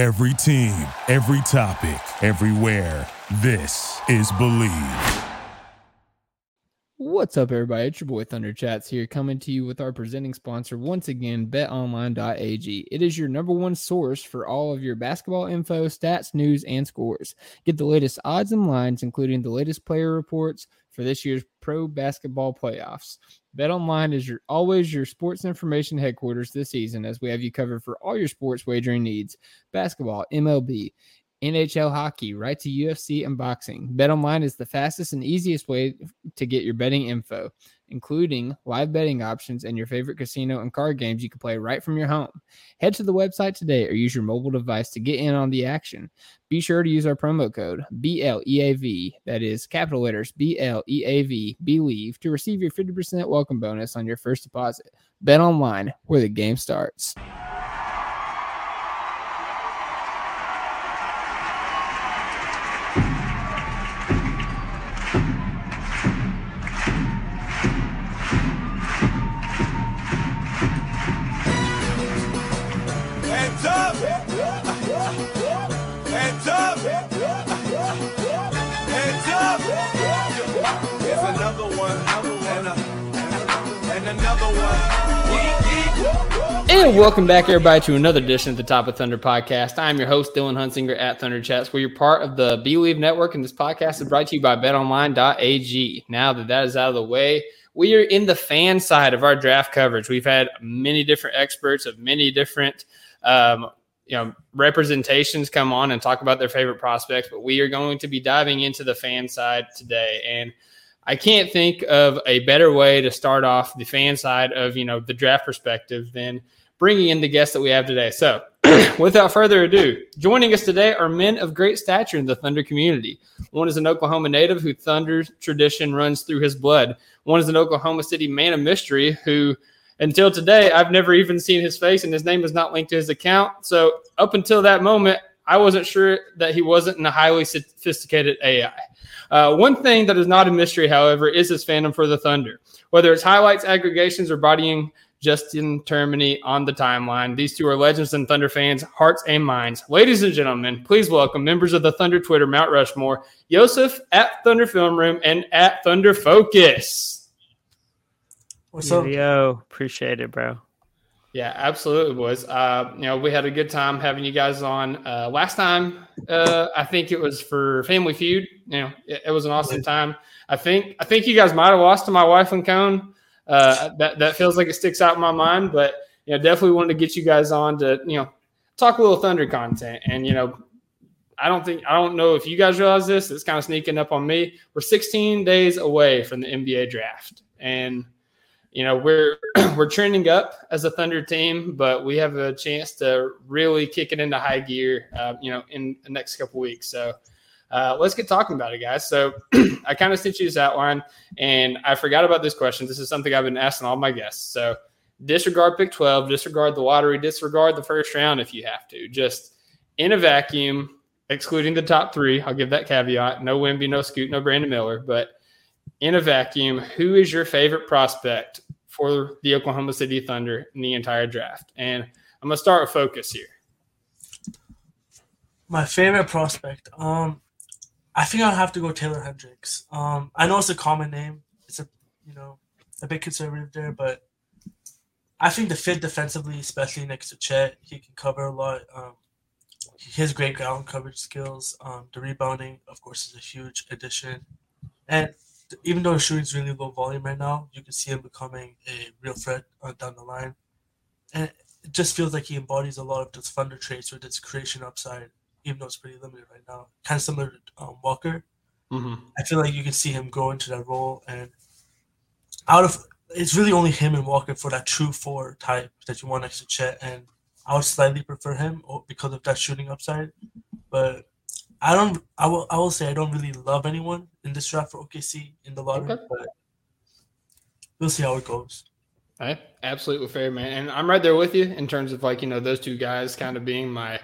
Every team, every topic, everywhere. This is Bleav. What's up, everybody? It's your boy Thunder Chats here, coming to you with our presenting sponsor once again, betonline.ag. It is your number one source for all of your basketball info, stats, news, and scores. Get the latest odds and lines, including the latest player reports for this year's pro basketball playoffs. BetOnline is your always your sports information headquarters this season, as we have you covered for all your sports wagering needs: basketball, MLB, NHL hockey, right to UFC and boxing. BetOnline is the fastest and easiest way to get your betting info, including live betting options and your favorite casino and card games you can play right from your home. Head to the website today or use your mobile device to get in on the action. Be sure to use our promo code BLEAV, that is capital letters BLEAV, believe, to receive your 50% welcome bonus on your first deposit. Bet online where the game starts. And welcome back, everybody, to another edition of the Top of Thunder podcast. I'm your host, Dylan Hunsinger at Thunder Chats. where you're part of the Bleav Network, and this podcast is brought to you by betonline.ag. Now that that is out of the way, we are in the fan side of our draft coverage. We've had many different experts of many different um, you know representations come on and talk about their favorite prospects, but we are going to be diving into the fan side today. And I can't think of a better way to start off the fan side of you know the draft perspective than bringing in the guests that we have today. So, without further ado, joining us today are men of great stature in the Thunder community. One is an Oklahoma native who Thunder tradition runs through his blood. One is an Oklahoma City man of mystery who until today, I've never even seen his face, and his name is not linked to his account. So up until that moment, I wasn't sure that he wasn't in a highly sophisticated AI. Uh, one thing that is not a mystery, however, is his fandom for the Thunder. Whether it's highlights, aggregations, or bodying Justin Termine on the timeline, these two are legends and Thunder fans, hearts and minds. Ladies and gentlemen, please welcome members of the Thunder Twitter Mount Rushmore, Joseph at Thunder Film Room and at Thunder Focus. What's up? Yo, appreciate it, bro. Yeah, absolutely, boys. Uh, you know, we had a good time having you guys on. Uh, last time, uh, I think it was for Family Feud. You know, it, it was an awesome time. I think I think you guys might have lost to my wife and Cone. Uh, that that feels like it sticks out in my mind, but you know, definitely wanted to get you guys on to you know talk a little Thunder content. And you know, I don't think I don't know if you guys realize this. It's kind of sneaking up on me. We're 16 days away from the NBA draft, and you know we're we're trending up as a Thunder team, but we have a chance to really kick it into high gear, uh, you know, in the next couple weeks. So uh, let's get talking about it, guys. So I kind of sent you this outline, and I forgot about this question. This is something I've been asking all my guests. So disregard pick 12, disregard the lottery, disregard the first round if you have to. Just in a vacuum, excluding the top three. I'll give that caveat. No Wemby, no Scoot, no Brandon Miller, but in a vacuum, who is your favorite prospect for the Oklahoma City Thunder in the entire draft? And I'm gonna start with focus here. My favorite prospect. Um, I think I'll have to go Taylor Hendricks. Um, I know it's a common name. It's a you know a bit conservative there, but I think the fit defensively, especially next to Chet, he can cover a lot. Um, his great ground coverage skills, um, the rebounding, of course, is a huge addition. And even though his shooting's really low volume right now, you can see him becoming a real threat uh, down the line. And it just feels like he embodies a lot of those Thunder traits with its creation upside, even though it's pretty limited right now. Kind of similar to um, Walker. Mm-hmm. I feel like you can see him grow into that role. And out of it's really only him and Walker for that true four type that you want next to Chet. And I would slightly prefer him because of that shooting upside. But I don't. I will. I will say I don't really love anyone in this draft for OKC in the lottery, Okay. but we'll see how it goes. Right. Absolutely fair, man. And I'm right there with you in terms of like, you know, those two guys kind of being my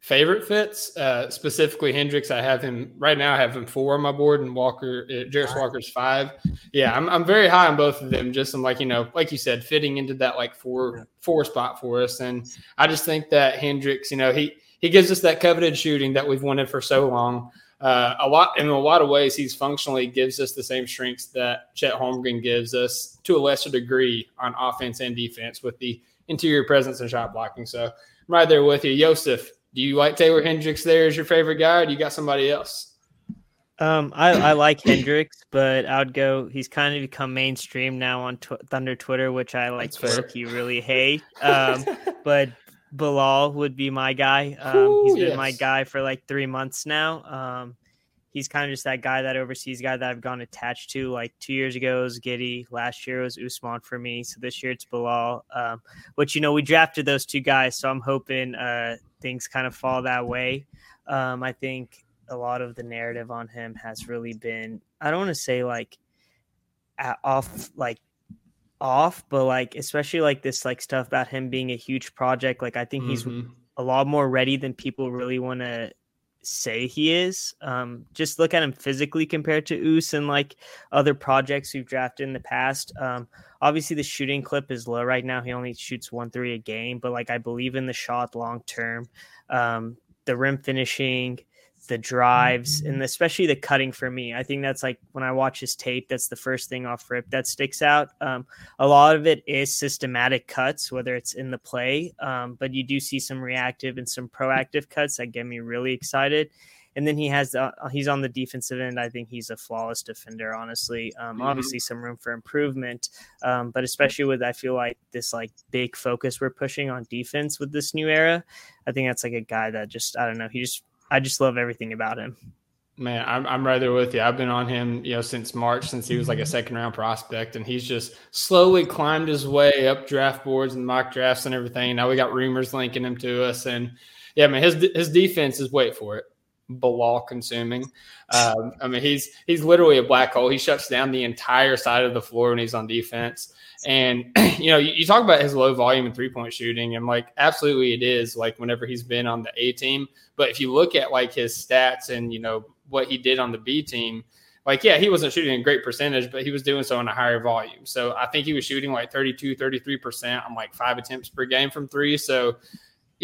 favorite fits. Uh, specifically Hendricks, I have him right now, I have him four on my board and Walker, uh, Jarace Walker's five. Yeah, I'm, I'm very high on both of them. Just I'm like, you know, like you said, fitting into that like four, Yeah. four spot for us. And I just think that Hendricks, you know, he, he gives us that coveted shooting that we've wanted for so long. Uh, a lot in a lot of ways, he's functionally gives us the same strengths that Chet Holmgren gives us to a lesser degree on offense and defense with the interior presence and shot blocking. So I'm right there with you, Joseph. Do you like Taylor Hendricks there as your favorite guy, or do you got somebody else? Um, I, I like Hendricks, but I would go. He's kind of become mainstream now on tw- Thunder Twitter, which I like. You really hate. Um, but Bilal would be my guy. Um, Ooh, he's been yes. my guy for like three months now. Um, he's kind of just that guy, that overseas guy that I've gone attached to. Like two years ago was Giddey, last year was Ousmane for me, so this year it's Bilal. Um, which you know we drafted those two guys, so I'm hoping uh, things kind of fall that way. Um, I think a lot of the narrative on him has really been I don't want to say like off like off, but like especially like this like stuff about him being a huge project. Like I think mm-hmm. he's a lot more ready than people really want to say he is. Um, just look at him physically compared to Oos and like other projects we've drafted in the past. Um, obviously the shooting clip is low right now. He only shoots one three a game, but like I believe in the shot long term. Um, the rim finishing, the drives and especially the cutting for me. I think that's like when I watch his tape, that's the first thing off rip that sticks out. Um, a lot of it is systematic cuts, whether it's in the play, um, but you do see some reactive and some proactive cuts that get me really excited. And then he has the, uh, he's on the defensive end. I think he's a flawless defender. Honestly, um, mm-hmm. obviously some room for improvement, um, but especially with I feel like this like big focus we're pushing on defense with this new era. I think that's like a guy that just I don't know. He just I just love everything about him. Man, I'm I'm right there with you. I've been on him, you know, since March, since he was like a mm-hmm. second round prospect, and he's just slowly climbed his way up draft boards and mock drafts and everything. Now we got rumors linking him to us, and yeah, man, his his defense is wait for it, ball consuming. Um, I mean, he's he's literally a black hole. He shuts down the entire side of the floor when he's on defense. And you know, you, you talk about his low volume and three point shooting, and like absolutely it is like whenever he's been on the A team. But if you look at like his stats and you know what he did on the B team, like yeah, he wasn't shooting a great percentage, but he was doing so in a higher volume. So I think he was shooting like 32, 33% on like five attempts per game from three. So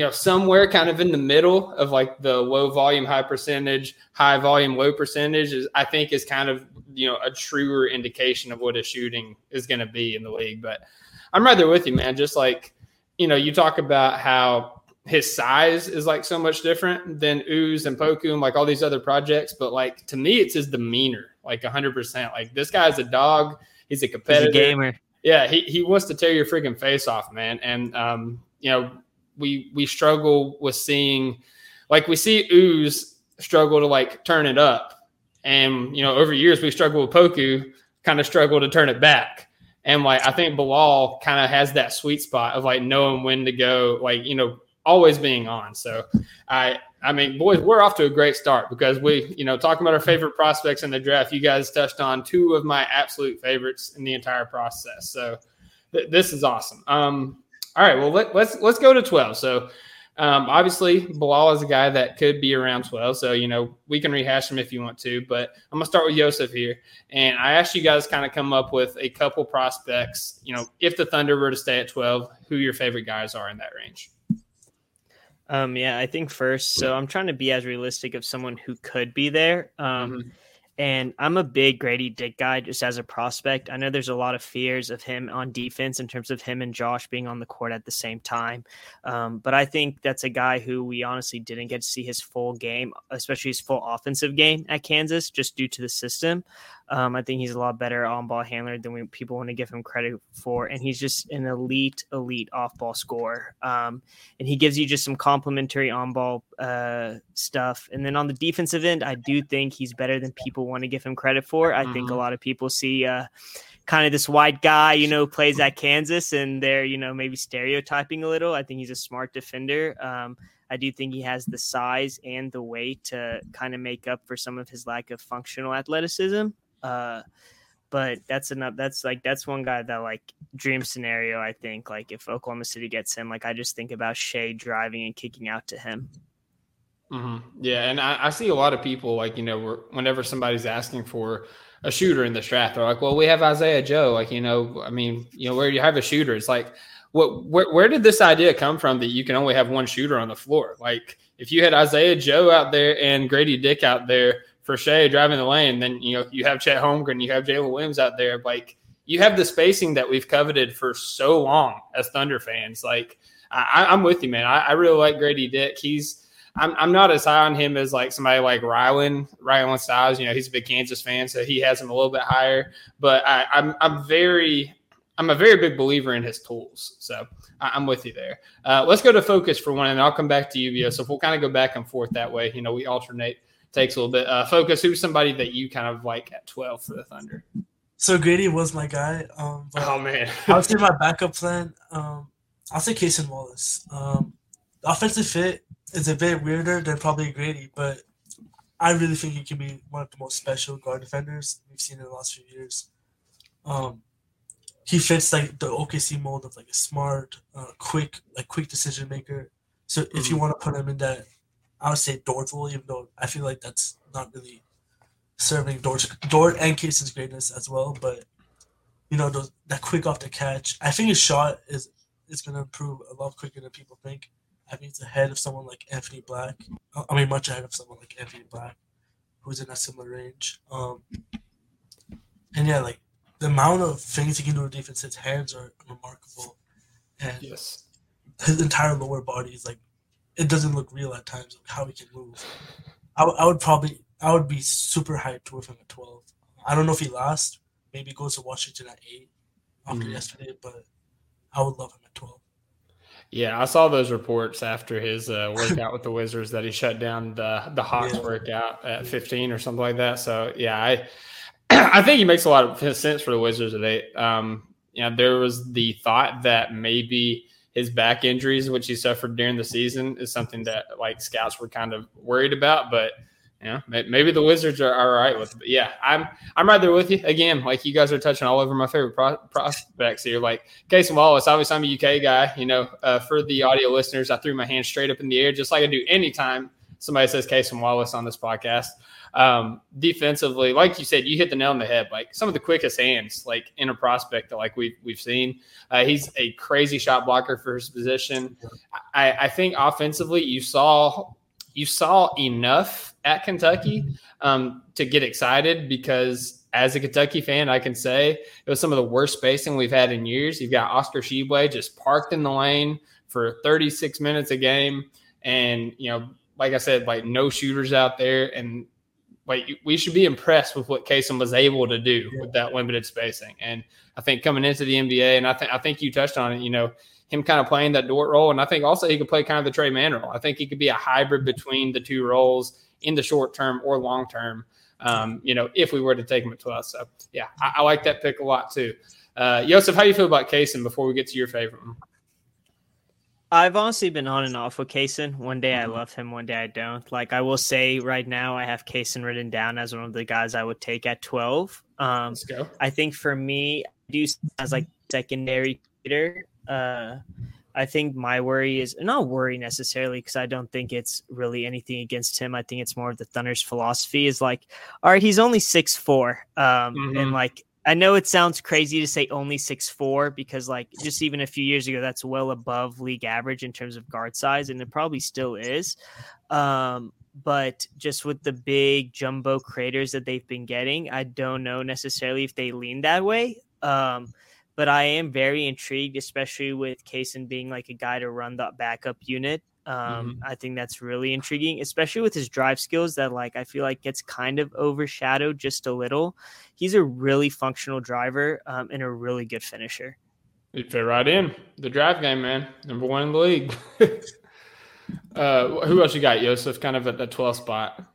you know, somewhere kind of in the middle of like the low volume, high percentage, high volume, low percentage is I think is kind of, you know, a truer indication of what a shooting is going to be in the league. But I'm rather with you, man. Just like, you know, you talk about how his size is like so much different than Ooze and Pokum, like all these other projects. But like to me, it's his demeanor, like 100%. Like this guy's a dog. He's a competitor. He's a gamer. Yeah, he, he wants to tear your freaking face off, man. And, um, you know, we we struggle with seeing like we see ooze struggle to like turn it up. And you know, over years we struggle with Poku, kind of struggle to turn it back. And like I think Bilal kind of has that sweet spot of like knowing when to go, like, you know, always being on. So I I mean, boys, we're off to a great start because we, you know, talking about our favorite prospects in the draft, you guys touched on two of my absolute favorites in the entire process. So th- this is awesome. Um, all right. Well, let, let's, let's go to twelve. So, um, obviously, Bilal is a guy that could be around twelve. So you know we can rehash him if you want to. But I'm gonna start with Joseph here, and I asked you guys kind of come up with a couple prospects. You know, if the Thunder were to stay at twelve, who your favorite guys are in that range. Um, yeah, I think first. So I'm trying to be as realistic of someone who could be there. Um, mm-hmm. And I'm a big Grady Dick guy just as a prospect. I know there's a lot of fears of him on defense in terms of him and Josh being on the court at the same time. Um, but I think that's a guy who we honestly didn't get to see his full game, especially his full offensive game at Kansas, just due to the system. Um, I think he's a lot better on ball handler than we, people want to give him credit for. And he's just an elite, elite off ball scorer. Um, and he gives you just some complimentary on ball uh, stuff. And then on the defensive end, I do think he's better than people want to give him credit for. I mm-hmm. think a mm-hmm. lot of people see uh, kind of this white guy, you know, plays at Kansas and they're, you know, maybe stereotyping a little. I think he's a smart defender. Um, I do think he has the size and the weight to kind of make up for some of his lack of functional athleticism. Uh, but that's enough. That's like that's one guy that like dream scenario. I think like if Oklahoma City gets him, like I just think about Shai driving and kicking out to him. Mm-hmm. Yeah, and I, I, see a lot of people like you know whenever somebody's asking for a shooter in the draft, they're like, "Well, we have Isaiah Joe." Like you know, I mean, you know, where you have a shooter, it's like, what? Where, where did this idea come from that you can only have one shooter on the floor? Like if you had Isaiah Joe out there and Grady Dick out there for Shai driving the lane, then you know you have Chet Holmgren, you have Jalen Williams out there. Like you have the spacing that we've coveted for so long as Thunder fans. Like I, am with you, man. I, I, really like Grady Dick. He's I'm, I'm not as high on him as like somebody like Rylan Rylan Stiles. You know, he's a big Kansas fan, so he has him a little bit higher. But I, I'm I'm very I'm a very big believer in his tools. So I, am with you there. Uh, let's go to focus for one, and I'll come back to you. So if we'll kind of go back and forth that way, you know, we alternate takes a little bit. Uh, focus, who's somebody that you kind of like at 12 for the Thunder? So Grady was my guy. Um, oh man, I would say my backup plan. Um, I'll say Cason Wallace. Um, offensive fit is a bit weirder than probably Grady, but I really think he can be one of the most special guard defenders we've seen in the last few years. Um, he fits like the OKC mold of like a smart, uh, quick, like quick decision maker. So if you mm-hmm. want to put him in that, I would say Dort role, even though I feel like that's not really serving Dort, Dort and Cason's greatness as well. But you know, those, that quick off the catch, I think his shot is is going to improve a lot quicker than people think. I mean, it's ahead of someone like Anthony Black. I mean, much ahead of someone like Anthony Black, who's in a similar range. Um, and yeah, like the amount of things he can do with defense, his hands are remarkable, and yes, his entire lower body is like it doesn't look real at times. Like how he can move. I, I would probably I would be super hyped with him at twelve. I don't know if he lasts. Maybe goes to Washington at eight after mm-hmm. yesterday, but I would love him at 12. Yeah, I saw those reports after his uh, workout with the Wizards that he shut down the the Hawks yeah. workout at 15 or something like that. So yeah, I I think he makes a lot of sense for the Wizards at eight. Um, you know, there was the thought that maybe his back injuries, which he suffered during the season, is something that like scouts were kind of worried about, but yeah, maybe the Wizards are all right with it. But yeah, I'm I'm right there with you again. Like you guys are touching all over my favorite pro- prospects here. Like Cason Wallace, obviously I'm a UK guy. You know, uh, for the audio listeners, I threw my hand straight up in the air, just like I do anytime somebody says Cason Wallace on this podcast. Um, defensively, like you said, you hit the nail on the head. Like some of the quickest hands, like in a prospect that like we've we've seen. Uh, he's a crazy shot blocker for his position. I, I think offensively, you saw you saw enough at Kentucky um, to get excited because as a Kentucky fan, I can say it was some of the worst spacing we've had in years. You've got Oscar Tshiebwe just parked in the lane for 36 minutes a game. And, you know, like I said, like no shooters out there. And like we should be impressed with what Cason was able to do yeah. with that limited spacing. And I think coming into the NBA, and I think I think you touched on it, you know, him kind of playing that Dort role. And I think also he could play kind of the Tre Mann role. I think he could be a hybrid between the two roles in the short term or long term. Um, you know, if we were to take him at 12. So yeah, I, I like that pick a lot too. Uh, Joseph, how do you feel about Cason before we get to your favorite one? I've honestly been on and off with Cason. One day I mm-hmm. love him, one day I don't. Like I will say right now, I have Cason written down as one of the guys I would take at 12. Um, Let's go. I think for me, I do as like secondary hitter. Uh, I think my worry is not worry necessarily because I don't think it's really anything against him. I think it's more of the Thunder's philosophy is like, all right, he's only six four, um, mm-hmm. and like I know it sounds crazy to say only six four because like just even a few years ago that's well above league average in terms of guard size, and it probably still is. Um, but just with the big jumbo creators that they've been getting, I don't know necessarily if they lean that way. Um, but I am very intrigued, especially with Cason being like a guy to run the backup unit. Um, mm-hmm. I think that's really intriguing, especially with his drive skills that like I feel like gets kind of overshadowed just a little. He's a really functional driver um, and a really good finisher. He fit right in the drive game, man. Number one in the league. uh, who else you got, Joseph? Kind of at the 12th spot.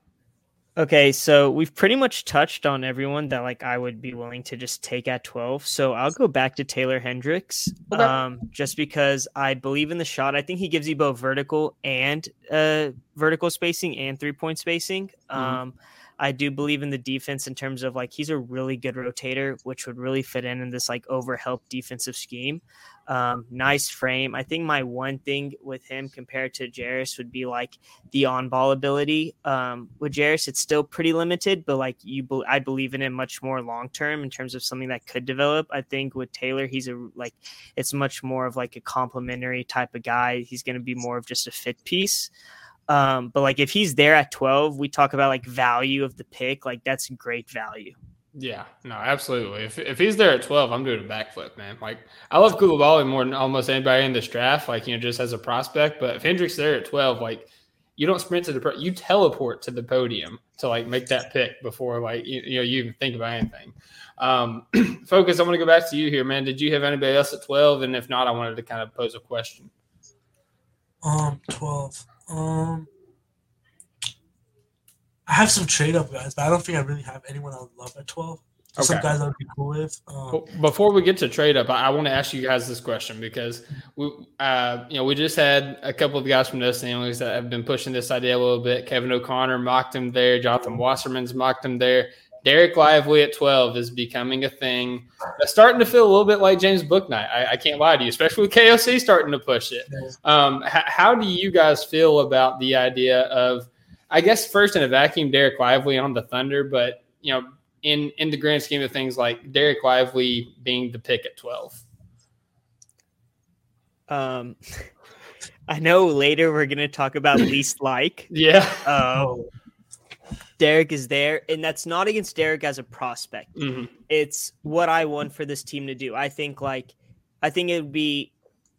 Okay, so we've pretty much touched on everyone that like I would be willing to just take at 12. So I'll go back to Taylor Hendricks. Okay. Um, just because I believe in the shot. I think he gives you both vertical and uh vertical spacing and three point spacing. Mm-hmm. Um I do believe in the defense in terms of like he's a really good rotator, which would really fit in in this like overhelp defensive scheme. Um, nice frame. I think my one thing with him compared to Jarace would be like the on ball ability. Um, with Jarace, it's still pretty limited, but like you, be- I believe in him much more long term in terms of something that could develop. I think with Taylor, he's a like it's much more of like a complementary type of guy. He's going to be more of just a fit piece. Um, but like if he's there at 12, we talk about like value of the pick. Like that's great value. Yeah, no, absolutely. If, if he's there at 12, I'm doing a backflip, man. Like, I love Coulibaly more than almost anybody in this draft, like, you know, just as a prospect. But if Hendricks there at 12, like, you don't sprint to the, you teleport to the podium to, like, make that pick before, like, you, you know, you even think about anything. Um, Focus, I want to go back to you here, man. Did you have anybody else at 12? And if not, I wanted to kind of pose a question. Um, 12. Um, I have some trade up guys, but I don't think I really have anyone I would love at 12. Just Some guys I would be cool with. Um, Before we get to trade up, I, I want to ask you guys this question because we, uh, you know, we just had a couple of guys from the families that have been pushing this idea a little bit. Kevin O'Connor mocked him there. Jonathan Wasserman's mocked him there. Derek Lively at 12 is becoming a thing. That's starting to feel a little bit like James Bouknight. I, I can't lie to you, especially with KOC starting to push it. Um, h- how do you guys feel about the idea of, I guess, first in a vacuum, Derek Lively on the Thunder, but you know, in in the grand scheme of things, like Derek Lively being the pick at twelve. Um, I know later we're gonna talk about least like. Yeah, Um, Derek is there, and that's not against Derek as a prospect. Mhm. It's what I want for this team to do. I think like, I think it would be.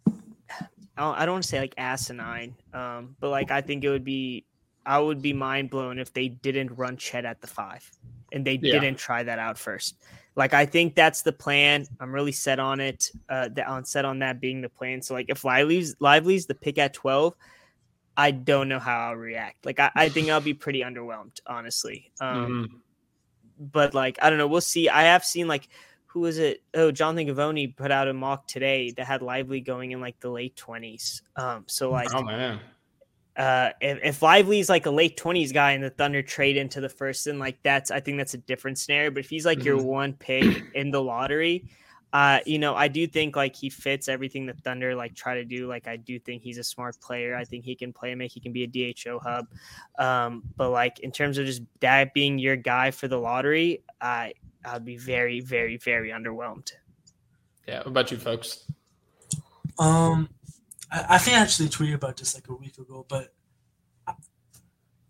I don't, I don't want to say like asinine, um, but like I think it would be. I would be mind blown if they didn't run Chet at the five, and they Yeah. didn't try that out first. Like I think that's the plan. I'm really set on it. Uh, that on set on that being the plan. So like if Lively's Lively's the pick at twelve, I don't know how I'll react. Like I, I think I'll be pretty underwhelmed, honestly. Um, Mhm. But like I don't know. We'll see. I have seen like who was it? Oh, Jonathan Givony put out a mock today that had Lively going in like the late twenties. Um, so like oh man, uh, if, if Lively's like a late twenties guy and the Thunder trade into the first, then like that's I think that's a different scenario. But if he's like your one pick in the lottery, uh, you know, I do think like he fits everything the Thunder like try to do. Like I do think he's a smart player. I think he can play make. He can be a DHO hub. Um, but like in terms of just that being your guy for the lottery, I I'd be very very very underwhelmed. yeah. What about you, Focus? Um, I, I think I actually tweeted about this like a week ago, but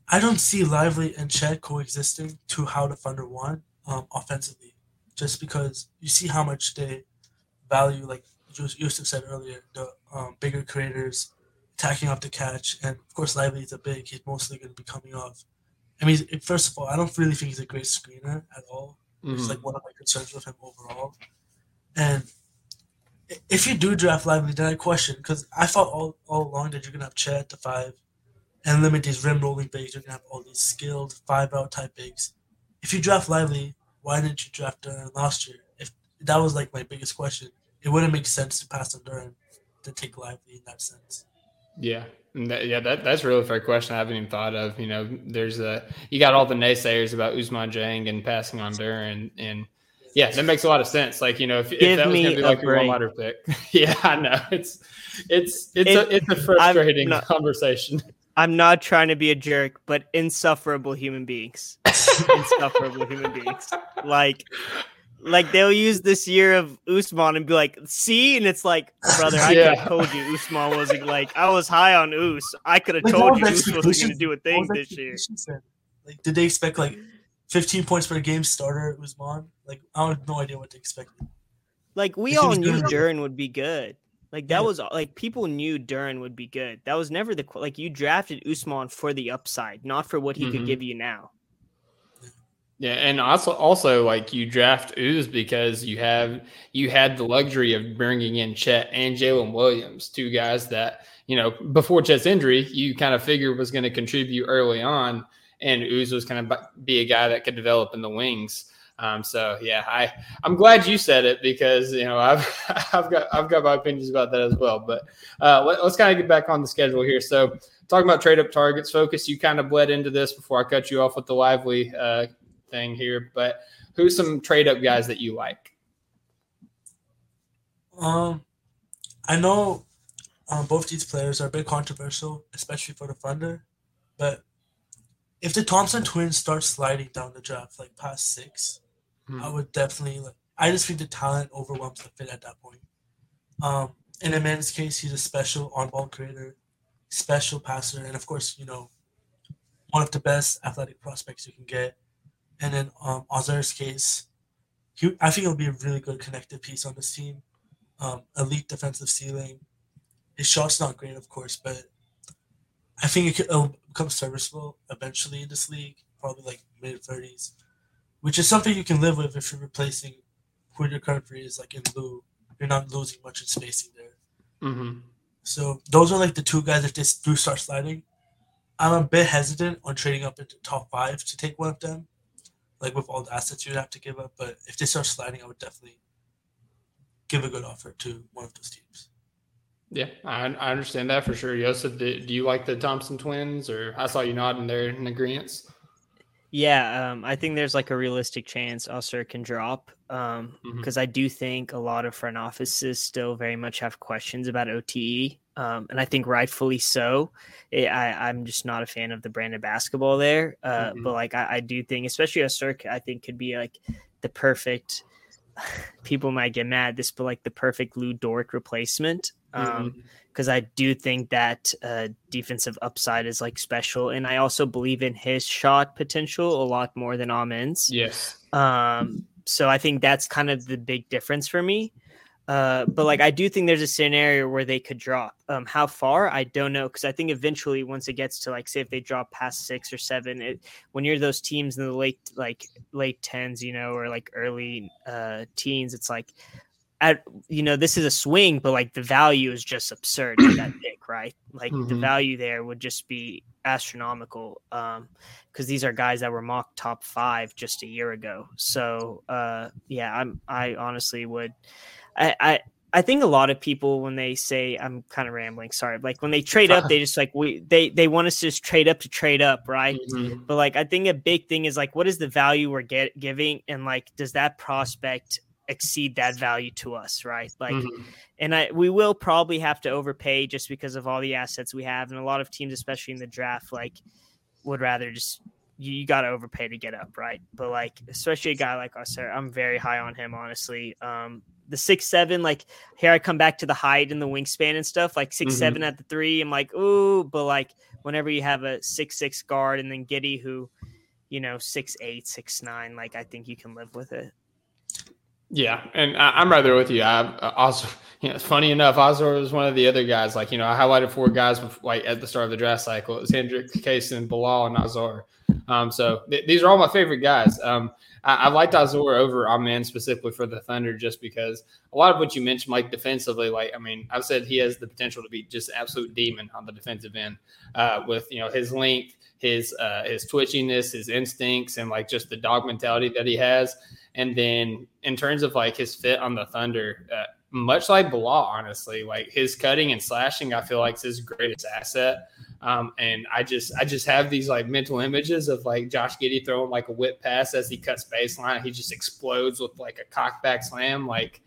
I, don't see Lively and Chet coexisting to how the Thunder won um, offensively, just because you see how much they value, like Yus- Yusuf said earlier, the um, bigger creators attacking off the catch, and of course Lively is a big. He's mostly going to be coming off. I mean, first of all, I don't really think he's a great screener at all. Is Mhm. like one of my concerns with him overall. And if you do draft Lively, then I question because I thought all, all along that you're gonna have Chet at the five and limit these rim rolling bigs. You're gonna have all these skilled five out type bigs. If you draft Lively, why didn't you draft Duren last year? If that was like my biggest question, it wouldn't make sense to pass on Duren to take Lively in that sense. Yeah. Yeah, that, that's a really fair question. I haven't even thought of. You know, there's a you got all the naysayers about Ousmane Dieng and passing on Duren, and yeah, that makes a lot of sense. Like you know, if, if that was going to be a like your one break. pick, yeah, I know it's it's it's It- a it's a frustrating not- conversation. I'm not trying to be a jerk, but insufferable human beings. insufferable human beings. Like, like they'll use this year of Ousmane and be like, "See," and it's like, brother, I could Yeah. have told you Ousmane wasn't like I was high on Us. I could have told you was Us wasn't going to do a thing this year. Like, did they expect like 15 points per game starter Ousmane? Like, I have no idea what to expect. Like we all knew. Duren would be good. Like that Yeah. was like people knew Duren would be good. That was never the like you drafted Ousmane for the upside, not for what he Mhm. could give you now. Yeah, and also also like you draft Ooze because you have you had the luxury of bringing in Chet and Jalen Williams, two guys that you know before Chet's injury you kind of figured was going to contribute early on, and Ooze was going to be a guy that could develop in the wings. Um, so yeah, I I'm glad you said it because you know I've I've got I've got my opinions about that as well. But uh, let, us kind of get back on the schedule here. So talking about trade up targets, focus. You kind of bled into this before I cut you off with the lively uh, thing here. But who's some trade up guys that you like? Um, I know um, both these players are a bit controversial, especially for the Thunder. But if the Thompson twins start sliding down the draft, like past six, Hmm. I would definitely like. I just think the talent overwhelms the fit at that point. Um, in Amen's case, he's a special on-ball creator. special passer, and of course, you know, one of the best athletic prospects you can get. And in um, Ausar's case, he, I think he'll be a really good connective piece on this team. Um, elite defensive ceiling. His shot's not great, of course, but I think it could, it'll become serviceable eventually in this league, probably like mid 30s, which is something you can live with if you're replacing who your current three is like in Lu. You're not losing much in spacing there. Mm-hmm. So those are like the two guys if they do start sliding. I'm a bit hesitant on trading up into top five to take one of them, like with all the assets you'd have to give up. But if they start sliding, I would definitely give a good offer to one of those teams. Yeah, I, I understand that for sure. Joseph, do, do you like the Thompson twins, or I saw you nodding there in agreement? Yeah, um, I think there's like a realistic chance Ausar can drop because um, Mhm. I do think a lot of front offices still very much have questions about OTE, um, and I think rightfully so. I I, I'm just not a fan of the brand of basketball there, uh, Mhm. but like I, I do think, especially Ausar, I think could be like the perfect. People might get mad at this, but like the perfect Lu Dort replacement. Um, because I do think that uh, defensive upside is like special, and I also believe in his shot potential a lot more than Amen's. Yes. Um, so I think that's kind of the big difference for me. Uh, but like I do think there's a scenario where they could drop. Um, how far I don't know because I think eventually once it gets to like say if they drop past six or seven, it, when you're those teams in the late like late tens, you know, or like early uh, teens, it's like at you know this is a swing, but like the value is just absurd in that pick, right? Like the Mhm. value there would just be astronomical. Um, because these are guys that were mocked top five just a year ago. So uh, yeah, I'm I honestly would I, I I think a lot of people when they say I'm kind of rambling, sorry, like when they trade up, they just like we they they want us to just trade up to trade up, right? Mhm. But like I think a big thing is like what is the value we're get giving and like does that prospect exceed that value to us, right? Like Mhm. and I we will probably have to overpay just because of all the assets we have, and a lot of teams, especially in the draft, like would rather just you, you got to overpay to get up, right? But like especially a guy like us, I'm very high on him, honestly. Um, the six seven, like here I come back to the height and the wingspan and stuff, like 6 Mhm. seven at the three. I'm like, ooh, but like whenever you have a six six guard and then Giddey who, you know, six eight, six nine, like I think you can live with it. Yeah, and I, I'm right there with you. I uh, also, you know, funny enough. Ausar was one of the other guys. Like, you know, I highlighted four guys bef- like at the start of the draft cycle. It was Hendrick, Cason, Bilal, and Ausar. Um, so th- these are all my favorite guys. Um, I, I liked Ausar over Amen specifically for the Thunder just because a lot of what you mentioned, like defensively, like I mean, I've said he has the potential to be just absolute demon on the defensive end uh, with you know his length, his uh, his twitchiness, his instincts, and like just the dog mentality that he has. And then in terms of like his fit on the Thunder, uh, much like Bilal, honestly, like his cutting and slashing, I feel like is his greatest asset. Um, and I just I just have these like mental images of like Josh Giddey throwing like a whip pass as he cuts baseline. He just explodes with like a cockback slam. Like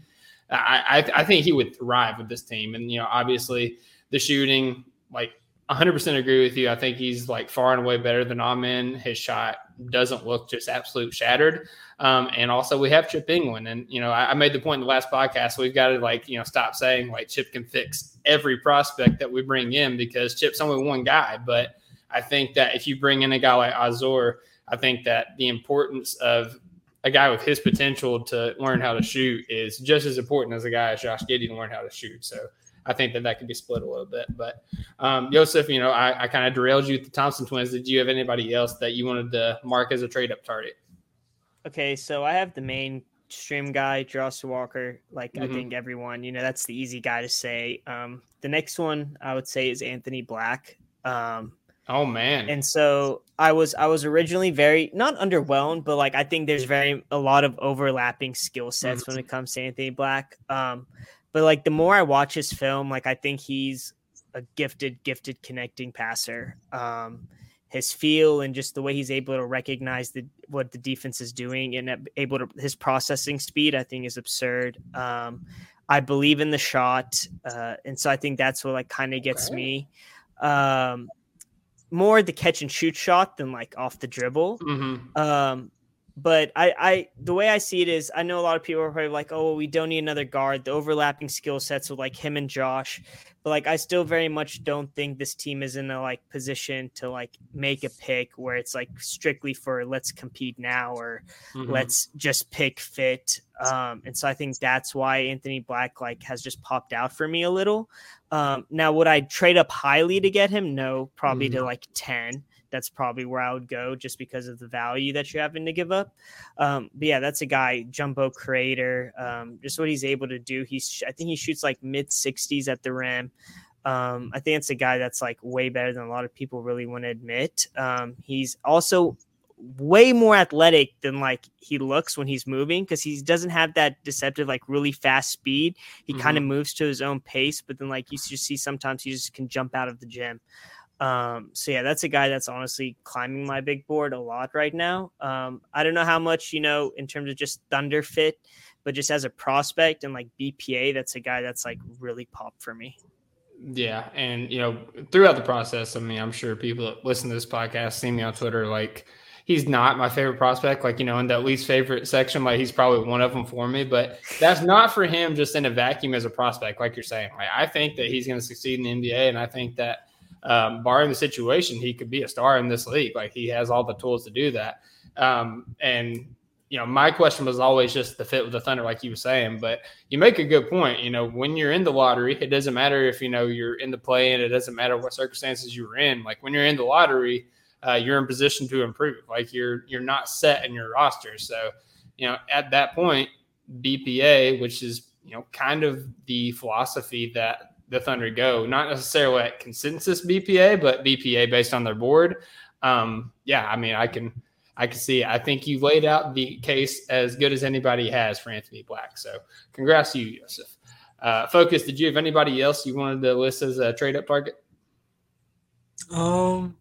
I, I I think he would thrive with this team. And you know, obviously the shooting, like 100% agree with you. I think he's like far and away better than Amen. His shot doesn't look just absolute shattered. Um, and also we have Chip Engelland. And, you know, I, I made the point in the last podcast, we've got to like, you know, stop saying like Chip can fix every prospect that we bring in because Chip's only one guy. But I think that if you bring in a guy like Ausar, I think that the importance of a guy with his potential to learn how to shoot is just as important as a guy as Josh Giddey to learn how to shoot. So I think that that could be split a little bit. But um, Joseph, you know, I, I kind of derailed you with the Thompson twins. Did you have anybody else that you wanted to mark as a trade up target? Okay, so I have the main stream guy, Josh Walker. Like I Mhm. think everyone, you know, that's the easy guy to say. Um, the next one I would say is Anthony Black. Um, Oh man, and so I was I was originally very not underwhelmed, but like I think there's very a lot of overlapping skill sets when it comes to Anthony Black. Um, but like the more I watch his film, like I think he's a gifted, gifted connecting passer. Um, his feel and just the way he's able to recognize the what the defense is doing and able to his processing speed, I think is absurd. Um, I believe in the shot, uh, and so I think that's what like kind of gets Okay. me. Um, more the catch and shoot shot than like off the dribble. hmm Um, but I, I, the way I see it is, I know a lot of people are probably like, "Oh, well, we don't need another guard." The overlapping skill sets with like him and Josh, but like I still very much don't think this team is in a like position to like make a pick where it's like strictly for let's compete now or Mhm. let's just pick fit. Um, and so I think that's why Anthony Black like has just popped out for me a little. Um, now would I trade up highly to get him? No, probably to like 10. That's probably where I would go just because of the value that you're having to give up. Um, but yeah, that's a guy, jumbo creator. Um, just what he's able to do. He's I think he shoots like mid 60s at the rim. Um, I think it's a guy that's like way better than a lot of people really want to admit. Um, he's also way more athletic than like he looks when he's moving because he doesn't have that deceptive like really fast speed. He kind of moves to his own pace, but then like you just see sometimes he just can jump out of the gym. Um, so yeah, that's a guy that's honestly climbing my big board a lot right now. Um, I don't know how much you know in terms of just Thunder fit, but just as a prospect and like BPA, that's a guy that's like really popped for me. Yeah, and you know, throughout the process, I mean, I'm sure people that listen to this podcast see me on Twitter like he's not my favorite prospect. Like you know, in that least favorite section, like he's probably one of them for me. But that's not for him just in a vacuum as a prospect, like you're saying. Like I think that he's going to succeed in the NBA, and I think that um, barring the situation, he could be a star in this league. Like he has all the tools to do that. Um, and you know, my question was always just the fit with the Thunder, like you were saying. But you make a good point. You know, when you're in the lottery, it doesn't matter if you know you're in the play, and it doesn't matter what circumstances you were in. Like when you're in the lottery, uh, you're in position to improve. Like you're you're not set in your roster. So, you know, at that point, BPA, which is you know kind of the philosophy that the Thunder go, not necessarily at consensus BPA, but BPA based on their board. Um, yeah, I mean, I can I can see it. I think you laid out the case as good as anybody has for Anthony Black. So congrats to you, Joseph. Uh, Focus, did you have anybody else you wanted to list as a trade up target? Um,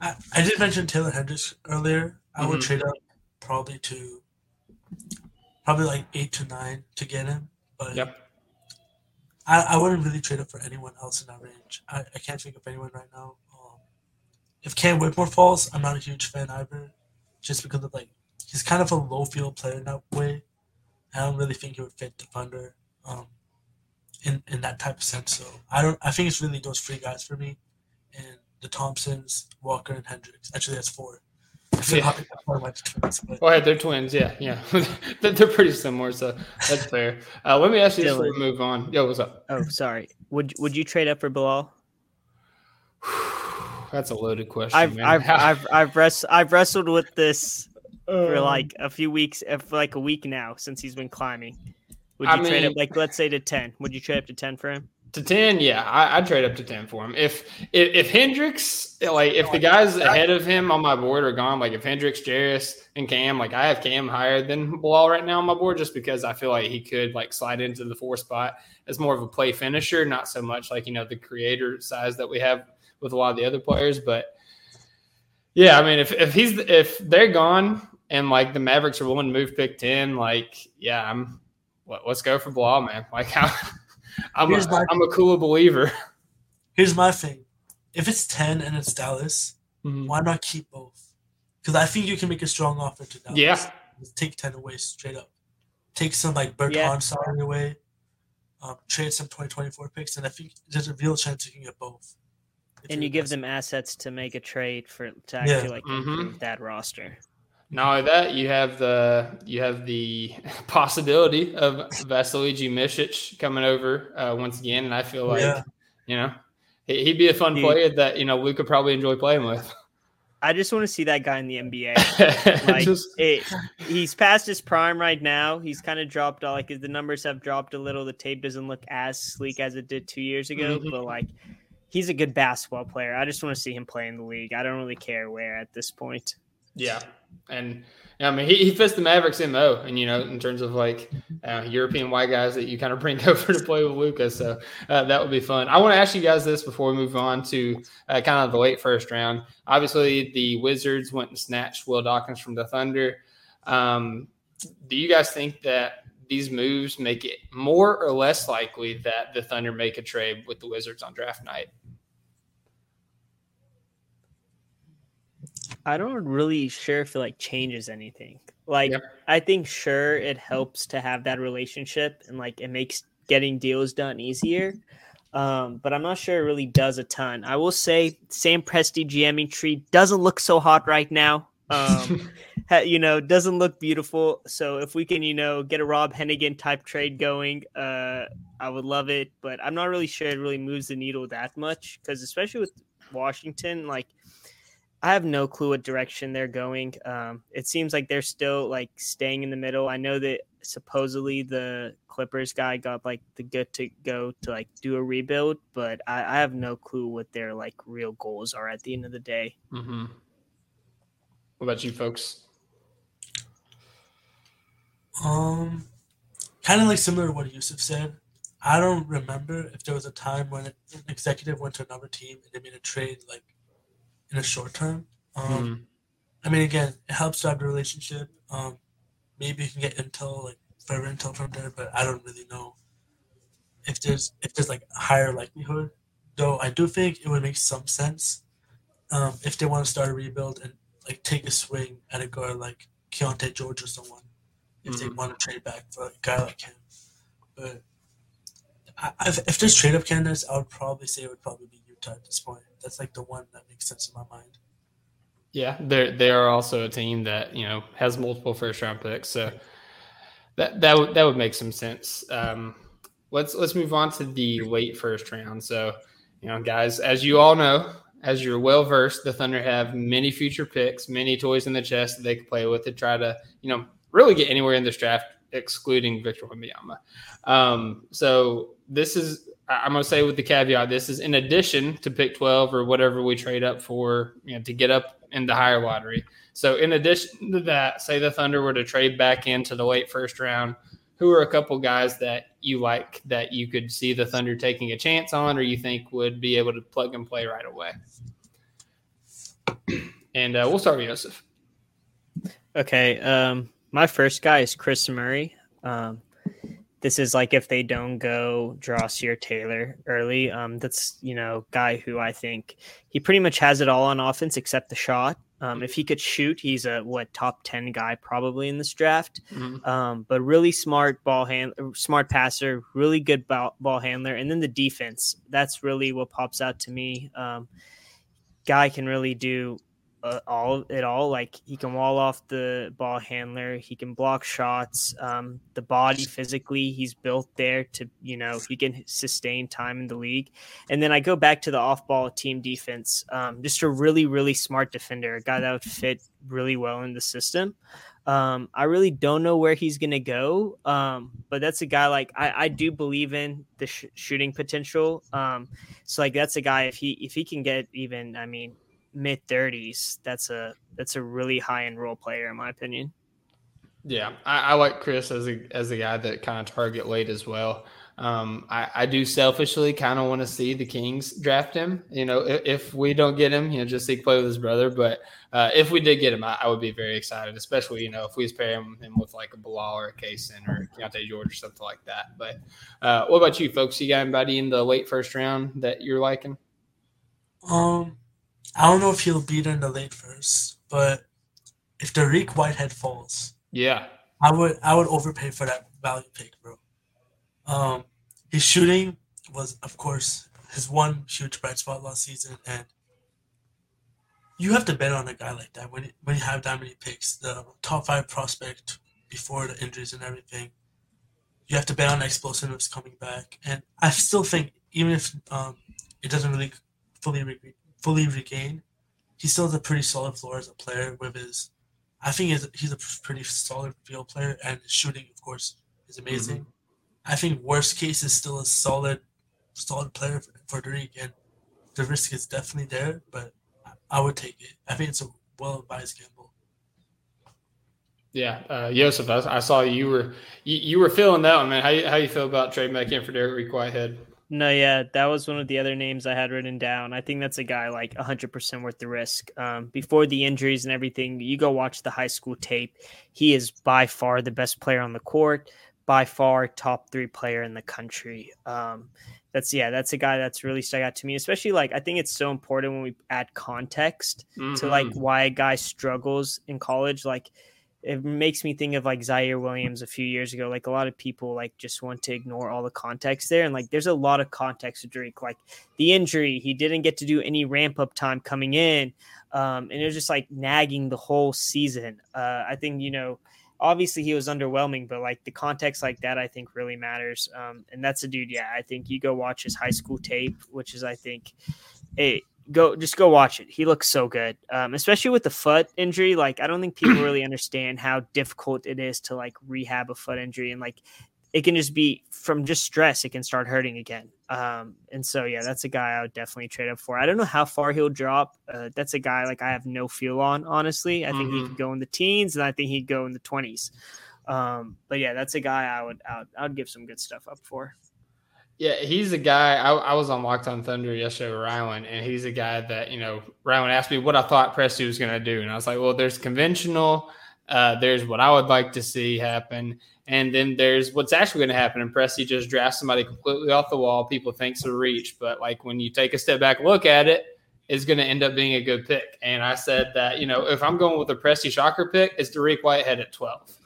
I, I did mention Taylor Hendricks earlier. I would Mhm. trade up probably to probably like eight to nine to get him, but Yep. I, I wouldn't really trade up for anyone else in that range. I, I can't think of anyone right now. Um, if Cam Whitmore falls, I'm not a huge fan either, just because of like he's kind of a low field player in that way. I don't really think he would fit the Thunder um, in in that type of sense. So I don't. I think it's really those three guys for me, and the Thompsons, Walker, and Hendricks. Actually, that's four. I feel Yeah. how four of my twins, but Go ahead, they're twins. Yeah, yeah, they're they're pretty similar, so that's fair. Uh, let me ask you this before we move on. Yo, what's up? Oh, sorry. Would would you trade up for Bilal? That's a loaded question. I've man. I've, I've I've wrest- I've wrestled with this for Um, like a few weeks, uh, for like a week now since he's been climbing. Would I you trade mean- up like let's say to ten? Would you trade up to ten for him? To ten. Yeah, I, I'd trade up to ten for him. If if, if Hendricks, like if the guys ahead of him on my board are gone, like if Hendricks, Jarace, and Cam, like I have Cam higher than Bilal right now on my board, just because I feel like he could like slide into the four spot as more of a play finisher, not so much like you know the creator size that we have with a lot of the other players. But yeah, I mean, if if he's if they're gone and like the Mavericks are willing to move pick ten, like yeah, I'm let, let's go for Bilal, man. Like how. I'm Here's a, my- I'm a cool believer. here's my thing: if it's ten and it's Dallas, why not keep both? Because I think you can make a strong offer to Dallas. Yeah. Just take ten away straight up. Take some like Bertans Yeah. salary away. Um, trade some 2024 picks, and I think there's a real chance you can get both. And you're give them assets to make a trade for to Yeah. actually like Mhm. that roster. Not only that, you have the you have the possibility of Vasilije Micic coming over uh, once again, and I feel like Yeah. you know he- he'd be a fun He- player that you know Luka could probably enjoy playing with. I just want to see that guy in the NBA. Like Just- it, he's past his prime right now. He's kind of dropped. Like the numbers have dropped a little. The tape doesn't look as sleek as it did two years ago. Mhm. But like, he's a good basketball player. I just want to see him play in the league. I don't really care where at this point. Yeah, and I mean he, he fits the Mavericks mo, and you know in terms of like uh, European white guys that you kind of bring over to play with Lucas, so uh, that would be fun. I want to ask you guys this before we move on to uh, kind of the late first round. Obviously, the Wizards went and snatched Will Dawkins from the Thunder. Um, do you guys think that these moves make it more or less likely that the Thunder make a trade with the Wizards on draft night? I don't really sure if it like changes anything. Like Yep. I think sure it helps to have that relationship and like it makes getting deals done easier. Um, but I'm not sure it really does a ton. I will say Sam Presti GMing tree doesn't look so hot right now. Um, you know, doesn't look beautiful. So if we can, you know, get a Rob Hennigan type trade going, uh, I would love it. But I'm not really sure it really moves the needle that much because especially with Washington, like I have no clue what direction they're going. Um, it seems like they're still like staying in the middle. I know that supposedly the Clippers guy got like the good to go to like do a rebuild, but I, I have no clue what their like real goals are at the end of the day. Mm-hmm. What about you folks? Um, kind of like similar to what Yosef said. I don't remember if there was a time when an executive went to another team and they made a trade like in a short term. Um, Mhm. I mean, again, it helps to have the relationship. Um, maybe you can get intel, like further intel from there, but I don't really know if there's if there's like a higher likelihood. Though I do think it would make some sense um, if they want to start a rebuild and like take a swing at a guy like Keyonte George or someone if they Mhm. want to trade back for a guy like him. But I, if, if there's trade up candidates, I would probably say it would probably be Utah at this point. That's like the one that makes sense in my mind. Yeah, they're they are also a team that you know has multiple first round picks, so that that would that would make some sense. Um, let's let's move on to the late first round. So, you know, guys, as you all know, as you're well versed, the Thunder have many future picks, many toys in the chest that they can play with to try to you know really get anywhere in this draft, excluding Victor Wembanyama. Um, so this is I'm going to say with the caveat, this is in addition to pick 12 or whatever we trade up for, you know, to get up in the higher lottery. So in addition to that, say the Thunder were to trade back into the late first round, who are a couple guys that you like that you could see the Thunder taking a chance on or you think would be able to plug and play right away? And uh, we'll start with Joseph. Okay. Um, my first guy is Kris Murray. Um, this is like if they don't go Drossier Taylor early. Um, that's you know guy who I think he pretty much has it all on offense except the shot. Um, if he could shoot, he's a what top ten guy probably in this draft. Mhm. Um, but really smart ball hand, smart passer, really good ball, ball handler, and then the defense. That's really what pops out to me. Um, guy can really do uh, all at all. Like he can wall off the ball handler, he can block shots. Um, the body physically, he's built there to you know he can sustain time in the league. And then I go back to the off-ball team defense. Um, just a really really smart defender, a guy that would fit really well in the system. Um, I really don't know where he's to go, um, but that's a guy like I, I do believe in the sh- shooting potential. Um, so like that's a guy if he if he can get even, I mean, mid thirties, that's a that's a really high end role player in my opinion. Yeah, I, I like Kris as a as a guy that kind of target late as well. Um, I, I do selfishly kind of want to see the Kings draft him. You know, if, if we don't get him, you know, just so he can play with his brother. But uh, if we did get him, I, I would be very excited, especially you know if we was pair him, him with like a Bilal or a Cason or Keyonte George or something like that. But uh, what about you, folks? You got anybody in the late first round that you're liking? Um, I don't know if he'll beat there in the late first, but if Dariq Whitehead falls, Yeah, I would I would overpay for that value pick, bro. Um, his shooting was, of course, his one huge bright spot last season, and you have to bet on a guy like that when when you have that many picks, the top five prospect before the injuries and everything. You have to bet on explosiveness coming back, and I still think even if um, it doesn't really fully re- fully regain, he still has a pretty solid floor as a player with his I think he's, he's a pretty solid field player, and his shooting, of course, is amazing. I think worst case is still a solid, solid player for, for the league, and the risk is definitely there. But I, I would take it. I think it's a well advised gamble. yeah. Uh, Joseph, I, I saw you were you, you were feeling that one, man. How you, how you feel about trading back in for Dariq Whitehead? No, yeah, that was one of the other names I had written down. I think that's a guy like 100% worth the risk. Um, before the injuries and everything, you go watch the high school tape. He is by far the best player on the court, by far top three player in the country. Um, that's yeah, that's a guy that's really stuck out to me. Especially like I think it's so important when we add context to like Mhm. why a guy struggles in college. Like it makes me think of like Ziaire Williams a few years ago. Like a lot of people like just want to ignore all the context there, and like there's a lot of context to Drake. Like the injury, he didn't get to do any ramp up time coming in, um, and it was just like nagging the whole season. Uh, I think you know. Obviously, he was underwhelming, but like the context like that, I think really matters. Um, and that's a dude. Yeah, I think you go watch his high school tape, which is, I think, hey, go just go watch it. He looks so good, um, especially with the foot injury. Like I don't think people really understand how difficult it is to like rehab a foot injury, and like it can just be from just stress. It can start hurting again. Um, and so yeah, that's a guy I would definitely trade up for. I don't know how far he'll drop. Uh, that's a guy like I have no feel on. Honestly, I think he Mhm. could go in the teens, and I think he'd go in the twenties. Um, but yeah, that's a guy I would I would, I would give some good stuff up for. Yeah, he's a guy. I, I was on Locked On Thunder yesterday with Rylan, and he's a guy that you know. Rylan asked me what I thought Presti was going to do, and I was like, "Well, there's conventional. Uh, there's what I would like to see happen, and then there's what's actually going to happen." And Presti just drafts somebody completely off the wall. People think's a reach, but like when you take a step back, look at it, it, is going to end up being a good pick. And I said that you know if I'm going with a Presti shocker pick, it's Dariq Whitehead at 12,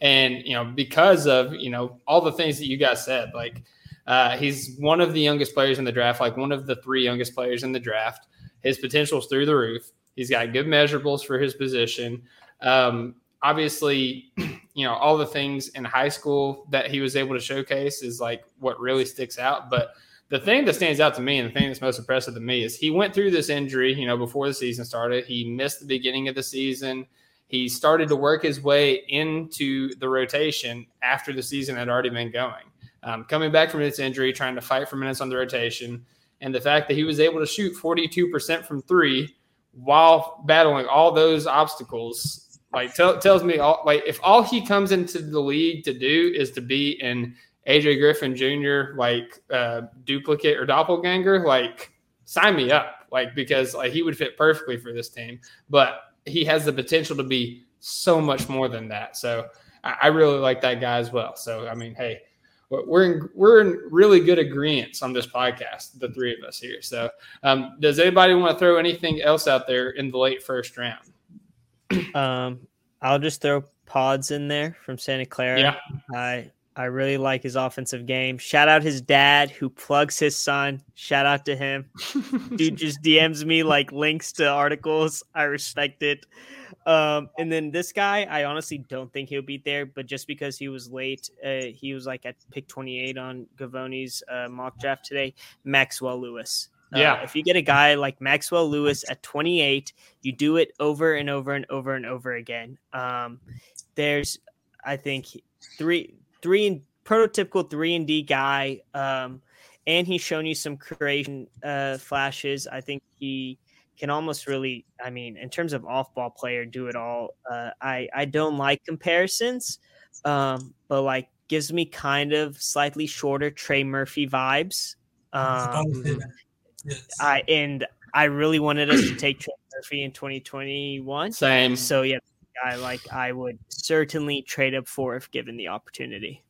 and you know because of you know all the things that you guys said, like. Uh, he's one of the youngest players in the draft, like one of the three youngest players in the draft. His potential's through the roof. He's got good measurables for his position. Um, obviously, you know, all the things in high school that he was able to showcase is like what really sticks out. But the thing that stands out to me and the thing that's most impressive to me is he went through this injury, you know, before the season started. He missed the beginning of the season. He started to work his way into the rotation after the season had already been going um, coming back from his injury, trying to fight for minutes on the rotation, and the fact that he was able to shoot 42% from three while battling all those obstacles, like tell, tells me all like if all he comes into the league to do is to be an AJ Griffin Jr. like uh, duplicate or doppelganger, like sign me up, like because like he would fit perfectly for this team, but he has the potential to be so much more than that. So I really like that guy as well. So I mean, hey we're in we're in really good agreement on this podcast, the three of us here. So, um, does anybody want to throw anything else out there in the late first round? Um, I'll just throw Pods in there from Santa Clara. Yeah, I I really like his offensive game. Shout out his dad who plugs his son. Shout out to him. Dude just DMs me like links to articles. I respect it. Um, and then this guy, I honestly don't think he'll be there, but just because he was late, uh, he was like at pick 28 on Givony's uh, mock draft today. Maxwell Lewis. Uh, Yeah. if you get a guy like Maxwell Lewis at 28, you do it over and over and over and over again. Um, there's, I think, three, three and prototypical three and D guy. Um, and he's shown you some creation uh, flashes. I think he can almost really, I mean, in terms of off ball player, do it all. Uh, I I don't like comparisons, um, but like gives me kind of slightly shorter Trey Murphy vibes. Um, about to say that. Yes. I and I really wanted us to take Trey Murphy in 2021. same. So yeah, I like I would certainly trade up for if given the opportunity.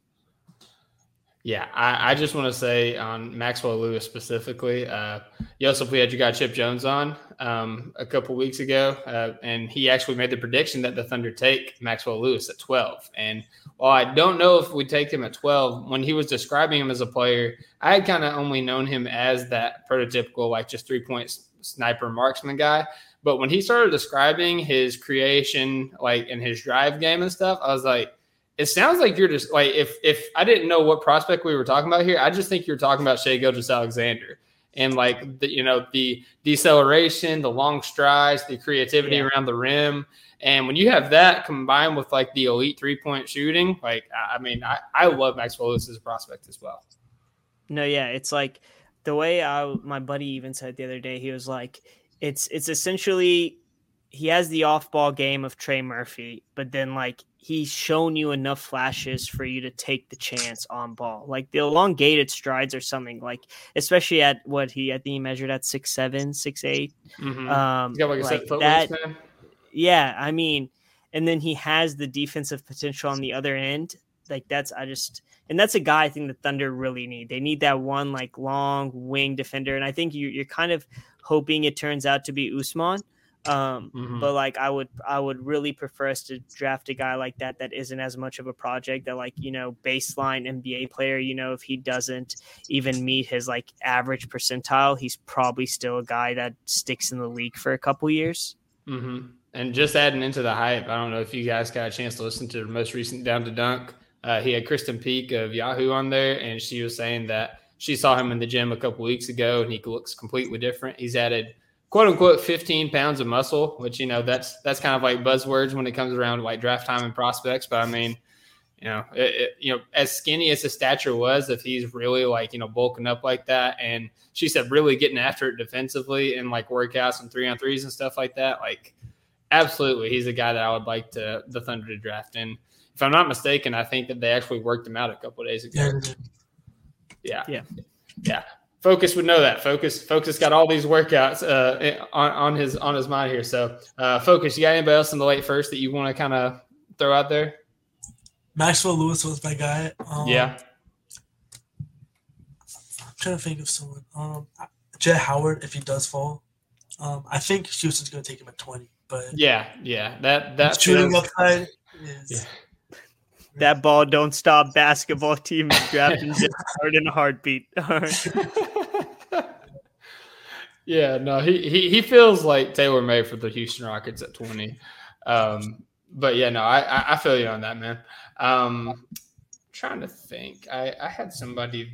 Yeah, I, I just want to say on Maxwell Lewis specifically, uh, Yosef, we had your guy Chip Jones on um, a couple weeks ago, uh, and he actually made the prediction that the Thunder take Maxwell Lewis at 12. And while I don't know if we take him at 12, when he was describing him as a player, I had kind of only known him as that prototypical, like just three point sniper marksman guy. But when he started describing his creation, like in his drive game and stuff, I was like, it sounds like you're just like if if I didn't know what prospect we were talking about here, I just think you're talking about Shai Gilgeous-Alexander and like the you know the deceleration, the long strides, the creativity Yeah. around the rim, and when you have that combined with like the elite three point shooting, like I mean, I I love Maxwell Lewis as a prospect as well. No, yeah, it's like the way I my buddy even said the other day. He was like, it's it's essentially he has the off ball game of Trey Murphy, but then like he's shown you enough flashes for you to take the chance on ball. Like the elongated strides or something. Like especially at what he I think he measured at six seven, six eight. Mm-hmm. Um, like like that, wingspan. yeah, I mean, and then he has the defensive potential on the other end like that's I just and that's a guy I think the Thunder really need. They need that one like long wing defender, and I think you, you're kind of hoping it turns out to be Ousmane. Um, Mhm. but like I would I would really prefer us to draft a guy like that that isn't as much of a project that like you know baseline NBA player you know if he doesn't even meet his like average percentile he's probably still a guy that sticks in the league for a couple years. hmm And just adding into the hype, I don't know if you guys got a chance to listen to the most recent Down to Dunk. Uh, he had Krysten Peek of Yahoo on there, and she was saying that she saw him in the gym a couple weeks ago, and he looks completely different. He's added quote unquote 15 pounds of muscle, which you know that's that's kind of like buzzwords when it comes around like draft time and prospects. But I mean, you know, it, it, you know, as skinny as his stature was, if he's really like you know bulking up like that, and she said really getting after it defensively and like workouts and three on threes and stuff like that, like absolutely, he's a guy that I would like to the Thunder to draft. And if I'm not mistaken, I think that they actually worked him out a couple of days ago. Yeah. Yeah. Yeah. Focus would know that. Focus, Focus got all these workouts uh, on, on his on his mind here. So, uh, Focus, you got anybody else in the late first that you want to kind of throw out there? Maxwell Lewis was my guy. Um, yeah. I'm trying to think of someone. Um, Jett Howard, if he does fall. Um, I think Houston's going to take him at 20, but Yeah. Yeah. That that shooting upside is. Yeah. That ball don't stop basketball team is drafting just hard in a heartbeat. Yeah, no, he, he he feels like Taylor made for the Houston Rockets at 20. Um, but yeah, no, I, I feel you on that, man. Um, trying to think, I I had somebody,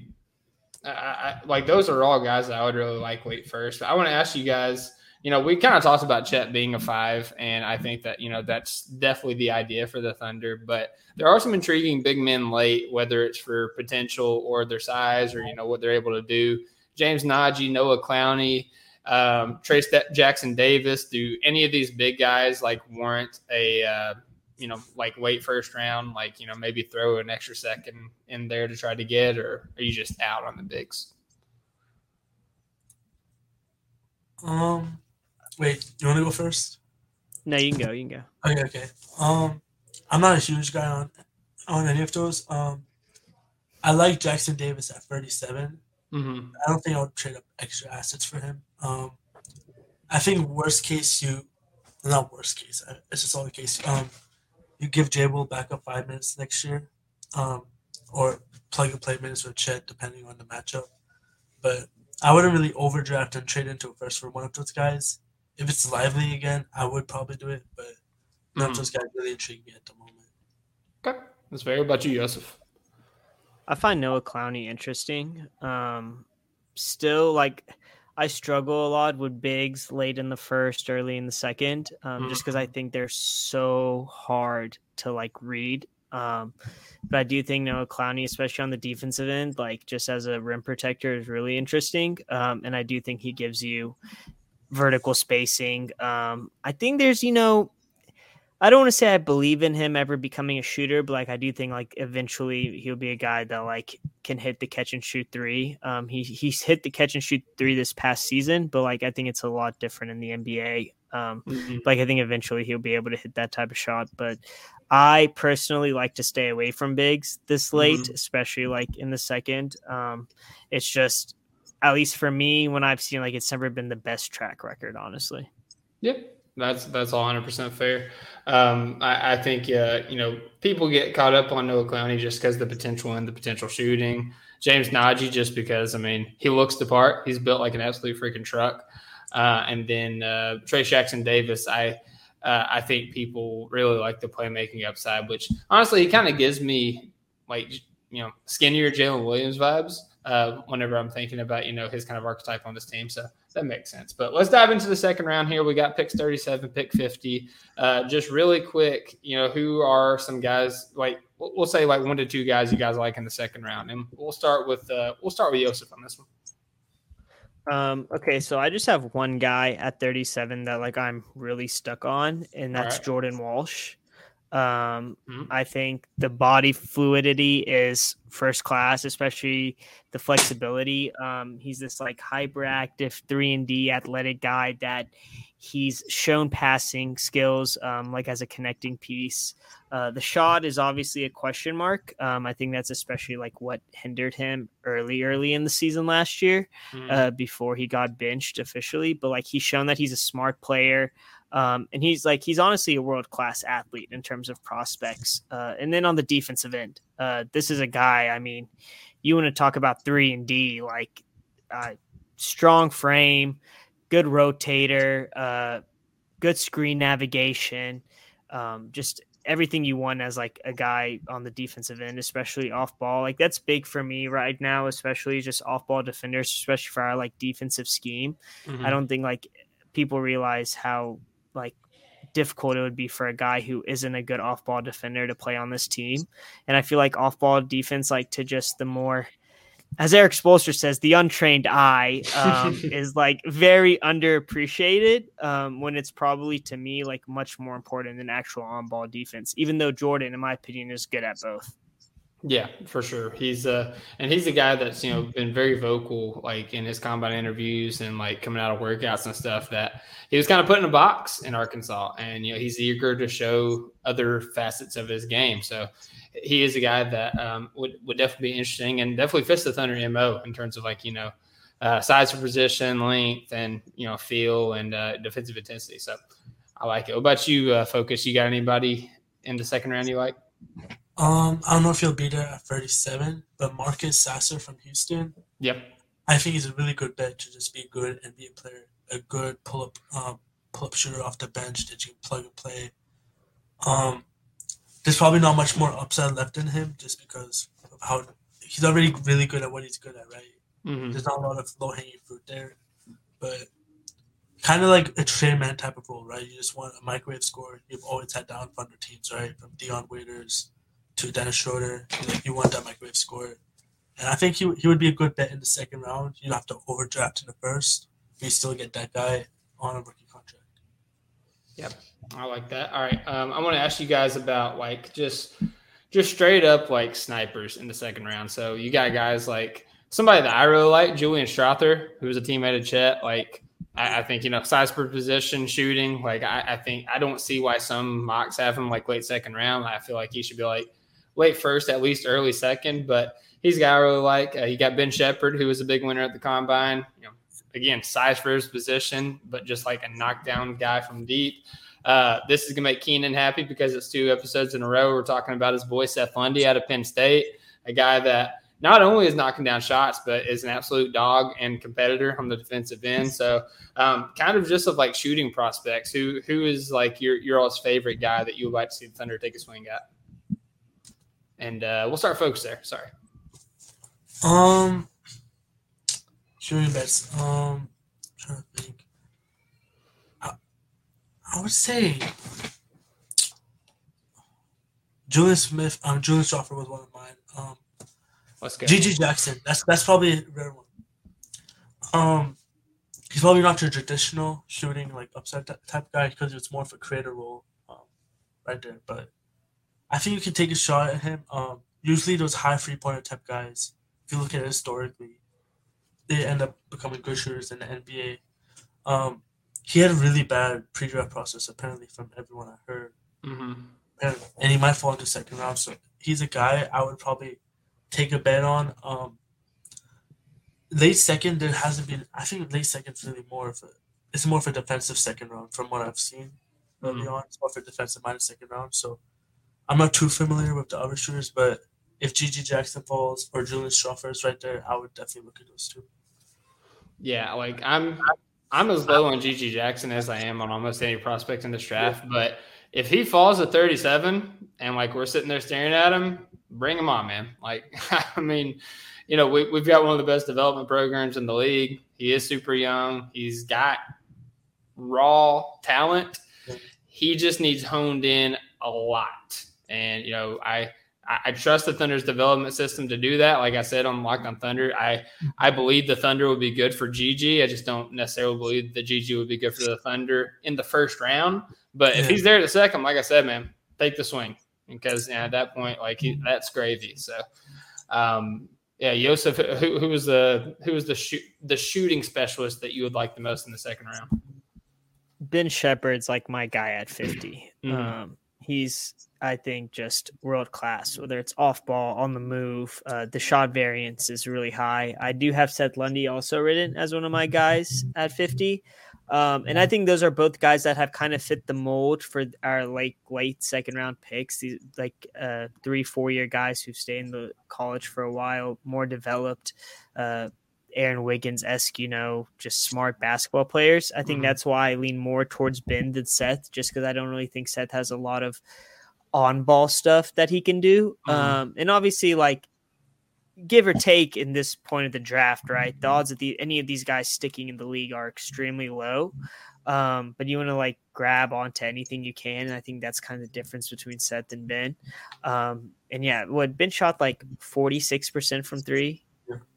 I, I like those are all guys that I would really like wait first. But I want to ask you guys. You know, we kind of talked about Chet being a five, and I think that you know that's definitely the idea for the Thunder. But there are some intriguing big men late, whether it's for potential or their size or you know what they're able to do. James Nnaji, Noah Clowney, um, Trace Jackson Davis. Do any of these big guys like warrant a uh, you know like late first round? Like you know maybe throw an extra second in there to try to get, or are you just out on the bigs? Um, wait, you want to go first? No, you can go. You can go. Okay, okay. Um, I'm not a huge guy on on any of those. Um, I like Jackson Davis at 37. Mm-hmm. I don't think I would trade up extra assets for him. Um, I think worst case you, not worst case. It's just all the case. Um, you give Jable back up five minutes next year, um, or plug and play minutes with Chet depending on the matchup. But I wouldn't really overdraft and trade into a first for one of those guys. If it's lively again, I would probably do it. But none of Mhm. those guys really intrigue me at the moment. Okay, that's fair. What about you, Yosef? I find Noah Clowney interesting. Um, still, like I struggle a lot with bigs late in the first, early in the second, um, just because I think they're so hard to like read. Um, but I do think Noah Clowney, especially on the defensive end, like just as a rim protector, is really interesting. Um, and I do think he gives you vertical spacing. Um, I think there's, you know, I don't want to say I believe in him ever becoming a shooter, but like I do think like eventually he'll be a guy that like can hit the catch and shoot three. Um, he he's hit the catch and shoot three this past season, but like I think it's a lot different in the NBA. Um, like I think eventually he'll be able to hit that type of shot, but I personally like to stay away from bigs this late, especially like in the second. Um, it's just at least for me when I've seen like it's never been the best track record, honestly. Yep. That's that's all 100 percent fair. Um, I, I think uh, you know people get caught up on Noah Clowney just because the potential and the potential shooting. James Nnaji just because I mean he looks the part. He's built like an absolute freaking truck. Uh, and then uh, Trayce Jackson-Davis, I uh, I think people really like the playmaking upside, which honestly he kind of gives me like you know skinnier Jalen Williams vibes uh, whenever I'm thinking about you know his kind of archetype on this team. So that makes sense. But let's dive into the second round here. We got picks 37, pick 50. Uh, just really quick, you know, who are some guys like we'll say like one to two guys you guys like in the second round, and we'll start with uh, we'll start with Joseph on this one. Um, okay, so I just have one guy at 37 that like I'm really stuck on, and that's Alright. Jordan Walsh. Um, Mhm. I think the body fluidity is first class, especially the flexibility. Um, he's this like hyperactive three and D athletic guy that He's shown passing skills, um, like as a connecting piece. Uh, the shot is obviously a question mark. Um, I think that's especially like what hindered him early, early in the season last year, Mhm. uh, before he got benched officially. But like he's shown that he's a smart player, um, and he's like he's honestly a world class athlete in terms of prospects. Uh, and then on the defensive end, uh, this is a guy. I mean, you want to talk about three and D, like uh, strong frame, good rotator, uh, good screen navigation, um, just everything you want as like a guy on the defensive end, especially off ball. Like that's big for me right now, especially just off ball defenders, especially for our like defensive scheme. Mhm. I don't think like people realize how like difficult it would be for a guy who isn't a good off ball defender to play on this team. And I feel like off ball defense, like to just the more, as Erik Spoelstra says, the untrained eye um, is like very underappreciated um, when it's probably to me like much more important than actual on ball defense, even though Jordan, in my opinion, is good at both. Yeah, for sure. He's uh and he's a guy that's, you know, been very vocal like in his combine interviews and like coming out of workouts and stuff that he was kind of put in a box in Arkansas and you know, he's eager to show other facets of his game. So he is a guy that um, would would definitely be interesting and definitely fits the Thunder MO in terms of like, you know, uh, size for position, length, and you know, feel and uh, defensive intensity. So I like it. What about you, uh, Focus? You got anybody in the second round you like? Um, I don't know if he'll be there at 37, but Marcus Sasser from Houston, Yep. I think he's a really good bet to just be good and be a player, a good pull up, um, pull up shooter off the bench that you can plug and play. Um, there's probably not much more upside left in him just because of how he's already really good at what he's good at, right? Mhm. There's not a lot of low hanging fruit there, but kind of like a Tre Mann type of role, right? You just want a microwave score. You've always had down under teams, right? From Dion Waiters to Dennis Schroeder, like, you want that microwave score. And I think he, he would be a good bet in the second round. You don't have to overdraft in the first, you still get that guy on a rookie contract. Yep. I like that. All right. Um, I want to ask you guys about like just just straight up like snipers in the second round. So you got guys like somebody that I really like, Julian Strawther, who's a teammate of Chet. Like I, I think you know size per position, shooting. Like I, I think I don't see why some mocks have him like late second round. I feel like he should be like late first, at least early second. But he's a guy I really like. Uh, you got Ben Sheppard, who was a big winner at the combine. You know, again, size for his position, but just like a knockdown guy from deep. Uh, this is gonna make Keenan happy because it's two episodes in a row. We're talking about his boy Seth Lundy out of Penn State, a guy that not only is knocking down shots, but is an absolute dog and competitor on the defensive end. So, um, kind of just of like shooting prospects. Who who is like your your all's favorite guy that you would like to see the Thunder take a swing at? And uh, we'll start focus there. Sorry. Um, shooting bets. Um, trying to think. I, I would say Julian Smith. Um, Julian Strawther was one of mine. Um, Let's go. GG Jackson. That's that's probably a rare one. Um, he's probably not your traditional shooting like upset ty- type guy because it's more of a creator role, um, right there. But I think you can take a shot at him. Um, usually those high three pointer type guys, if you look at it historically, they end up becoming good shooters in the NBA. Um, he had a really bad pre-draft process apparently from everyone I heard hmm and, and he might fall into second round. So he's a guy I would probably take a bet on. Um, late second, there hasn't been. I think late second's really more of a. It's more of a defensive second round from what I've seen early Mhm. on. It's more of a defensive minded second round. So I'm not too familiar with the other shooters, but if GG Jackson falls or Julian Strawther is right there, I would definitely look at those two. Yeah, like I'm I'm as low on GG Jackson as I am on almost any prospect in this draft. But if he falls at 37 and like we're sitting there staring at him, bring him on, man. Like I mean, you know, we, we've got one of the best development programs in the league. He is super young. He's got raw talent. He just needs honed in a lot. And you know, I I trust the Thunder's development system to do that. Like I said on Locked on Thunder, I I believe the Thunder would be good for GG. I just don't necessarily believe the GG would be good for the Thunder in the first round. But if he's there at the second, like I said, man, take the swing because yeah, at that point, like he, that's gravy. So, um, yeah, Joseph, who, who was the who was the shoot the shooting specialist that you would like the most in the second round? Ben Sheppard's like my guy at 50. Mhm. Um, he's, I think, just world class, whether it's off ball, on the move. Uh, the shot variance is really high. I do have Seth Lundy also written as one of my guys at 50. Um, and I think those are both guys that have kind of fit the mold for our like late second round picks. These like uh, three, four year guys who stay in the college for a while, more developed, uh, Aaron Wiggins esque, you know, just smart basketball players. I think Mhm. that's why I lean more towards Ben than Seth, just because I don't really think Seth has a lot of on ball stuff that he can do. Mhm. Um, and obviously, like give or take in this point of the draft, right? The odds of the any of these guys sticking in the league are extremely low. Um, but you want to like grab onto anything you can. And I think that's kind of the difference between Seth and Ben. Um, and yeah, what Ben shot like 46% from three.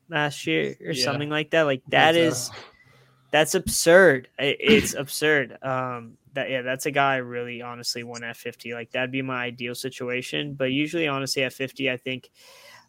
Last year or Yeah. something like that. Like that That's, is uh, that's absurd. It's absurd. Um, that yeah, that's a guy I really honestly want at 50. Like that'd be my ideal situation. But usually, honestly, at 50, I think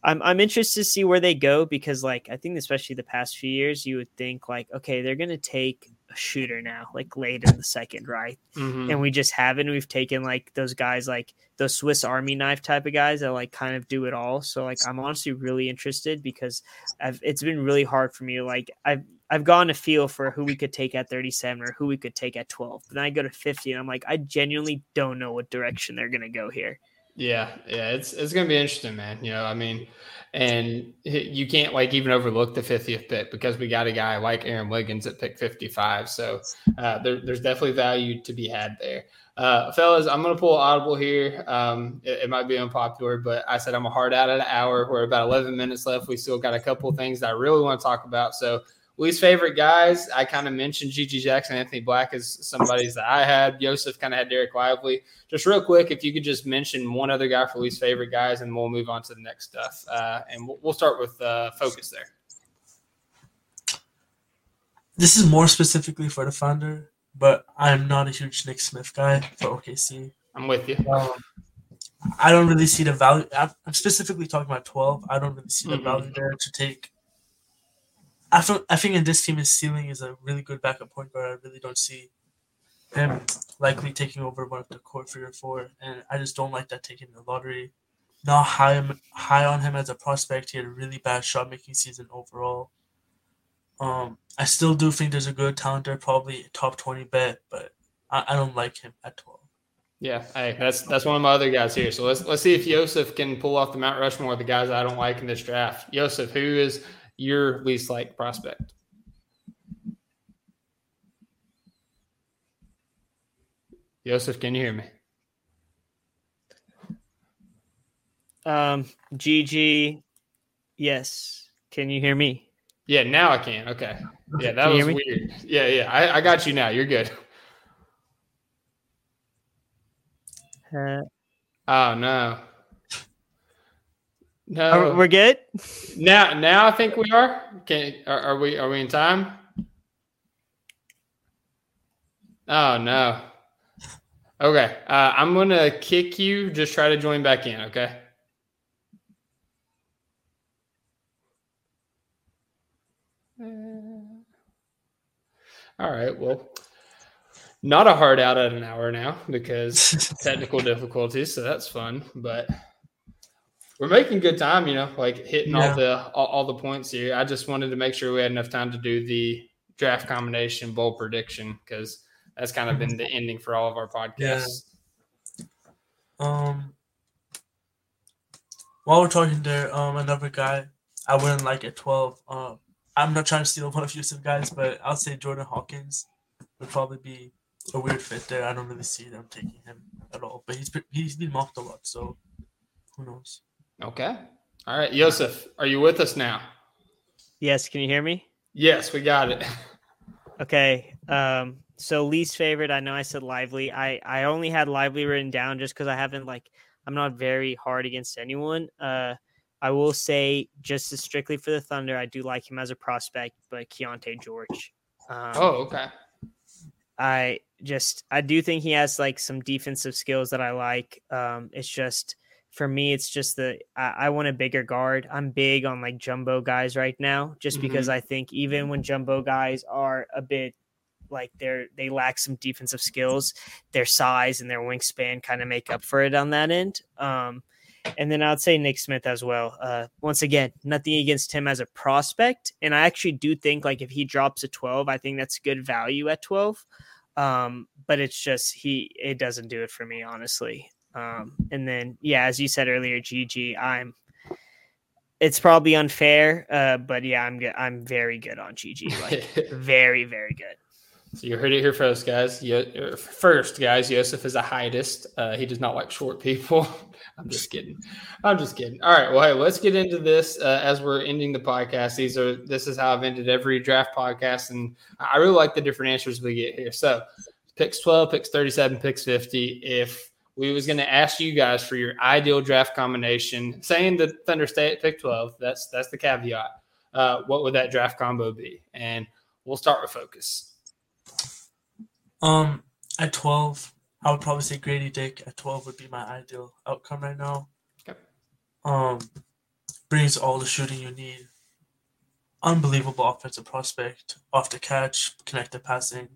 I'm I'm interested to see where they go because like I think especially the past few years, you would think like, okay, they're gonna take a shooter now, like late in the second, right? mhm. And we just haven't. We've taken like those guys like those Swiss Army knife type of guys that like kind of do it all. So like I'm honestly really interested because I've it's been really hard for me like I've I've gone a feel for who we could take at 37 or who we could take at 12. But then I go to 50 and I'm like, I genuinely don't know what direction they're gonna go here. Yeah, yeah, it's it's gonna be interesting, man. You know, I mean, and you can't like even overlook the 50th pick because we got a guy like Aaron Wiggins at pick 55. So uh, there, there's definitely value to be had there. Uh, fellas, I'm gonna pull audible here. Um, it, it might be unpopular, but I said I'm a hard out at an hour. We're about 11 minutes left. We still got a couple things that I really want to talk about. So least favorite guys, I kind of mentioned GG Jackson, Anthony Black as somebody's that I had. Joseph kind of had Dereck Lively. Just real quick, if you could just mention one other guy for least favorite guys, and we'll move on to the next stuff. Uh, and we'll, we'll start with uh, focus there. This is more specifically for the founder, but I'm not a huge Nick Smith guy for OKC. I'm with you. Um, I don't really see the value. I'm specifically talking about 12. I don't really see the Mhm. value there to take. I feel, I think in this team, his ceiling is a really good backup point guard. I really don't see him likely taking over one of the core three or four, and I just don't like that taking the lottery. Not high high on him as a prospect. He had a really bad shot making season overall. Um, I still do think there's a good talent there, probably top twenty bet, but I, I don't like him at twelve. Yeah, hey, that's that's one of my other guys here. So let's let's see if Joseph can pull off the Mount Rushmore the guys I don't like in this draft. Joseph, who is your least liked prospect? Joseph, can you hear me? Um, GG, yes. Can you hear me? Yeah, now I can. Okay. Yeah, that was weird. Yeah, yeah. I, I got you now. You're good. Uh, Oh no. No. are- we're good. now now I think we are. Can are, are we are we in time? Oh no. Okay. Uh, I'm gonna kick you. Just try to join back in, okay? All right. Well, not a hard out at an hour now because technical difficulties, so that's fun. But we're making good time, you know, like hitting Yeah. all the all, all the points here. I just wanted to make sure we had enough time to do the draft combination bowl prediction because that's kind of been the ending for all of our podcasts. Um, while we're talking there, um, another guy I wouldn't like at twelve. Um, I'm not trying to steal one of Yosef guys, but I'll say Jordan Hawkins would probably be a weird fit there. I don't really see them taking him at all, but he's he's been mocked a lot, so who knows? Okay. All right, Yosef, are you with us now? Yes. Can you hear me? Yes, we got it. Okay. Um, so least favorite, I know I said lively. I I only had lively written down just because I haven't like I'm not very hard against anyone. Uh, I will say just as strictly for the Thunder, I do like him as a prospect, but Keyonte George. Um, Oh, okay. I just I do think he has like some defensive skills that I like. Um, it's just for me, it's just the I, I want a bigger guard. I'm big on like jumbo guys right now, just because I think even when jumbo guys are a bit like they're they lack some defensive skills. Their size and their wingspan kind of make up for it on that end. Um, and then I'd say Nick Smith as well. Uh, once again, nothing against him as a prospect, and I actually do think like if he drops a twelve, I think that's good value at twelve. Um, but it's just he it doesn't do it for me honestly. Um, and then yeah, as you said earlier, GG, I'm it's probably unfair, uh, but yeah, I'm good. I'm very good on GG, like very, very good. So you heard it here first, guys. Yo- first, guys, Joseph is a heightist. Uh, he does not like short people. I'm just kidding. I'm just kidding. All right. Well, hey, let's get into this uh, as we're ending the podcast. These are this is how I've ended every draft podcast, and I really like the different answers we get here. So, picks 12, picks 37, picks 50. If we was going to ask you guys for your ideal draft combination, saying the Thunder stay at pick 12, that's that's the caveat. Uh, what would that draft combo be? And we'll start with focus. Um, at 12, I would probably say Grady Dick at 12 would be my ideal outcome right now. Okay. Um, brings all the shooting you need. Unbelievable offensive prospect, off the catch, connected passing,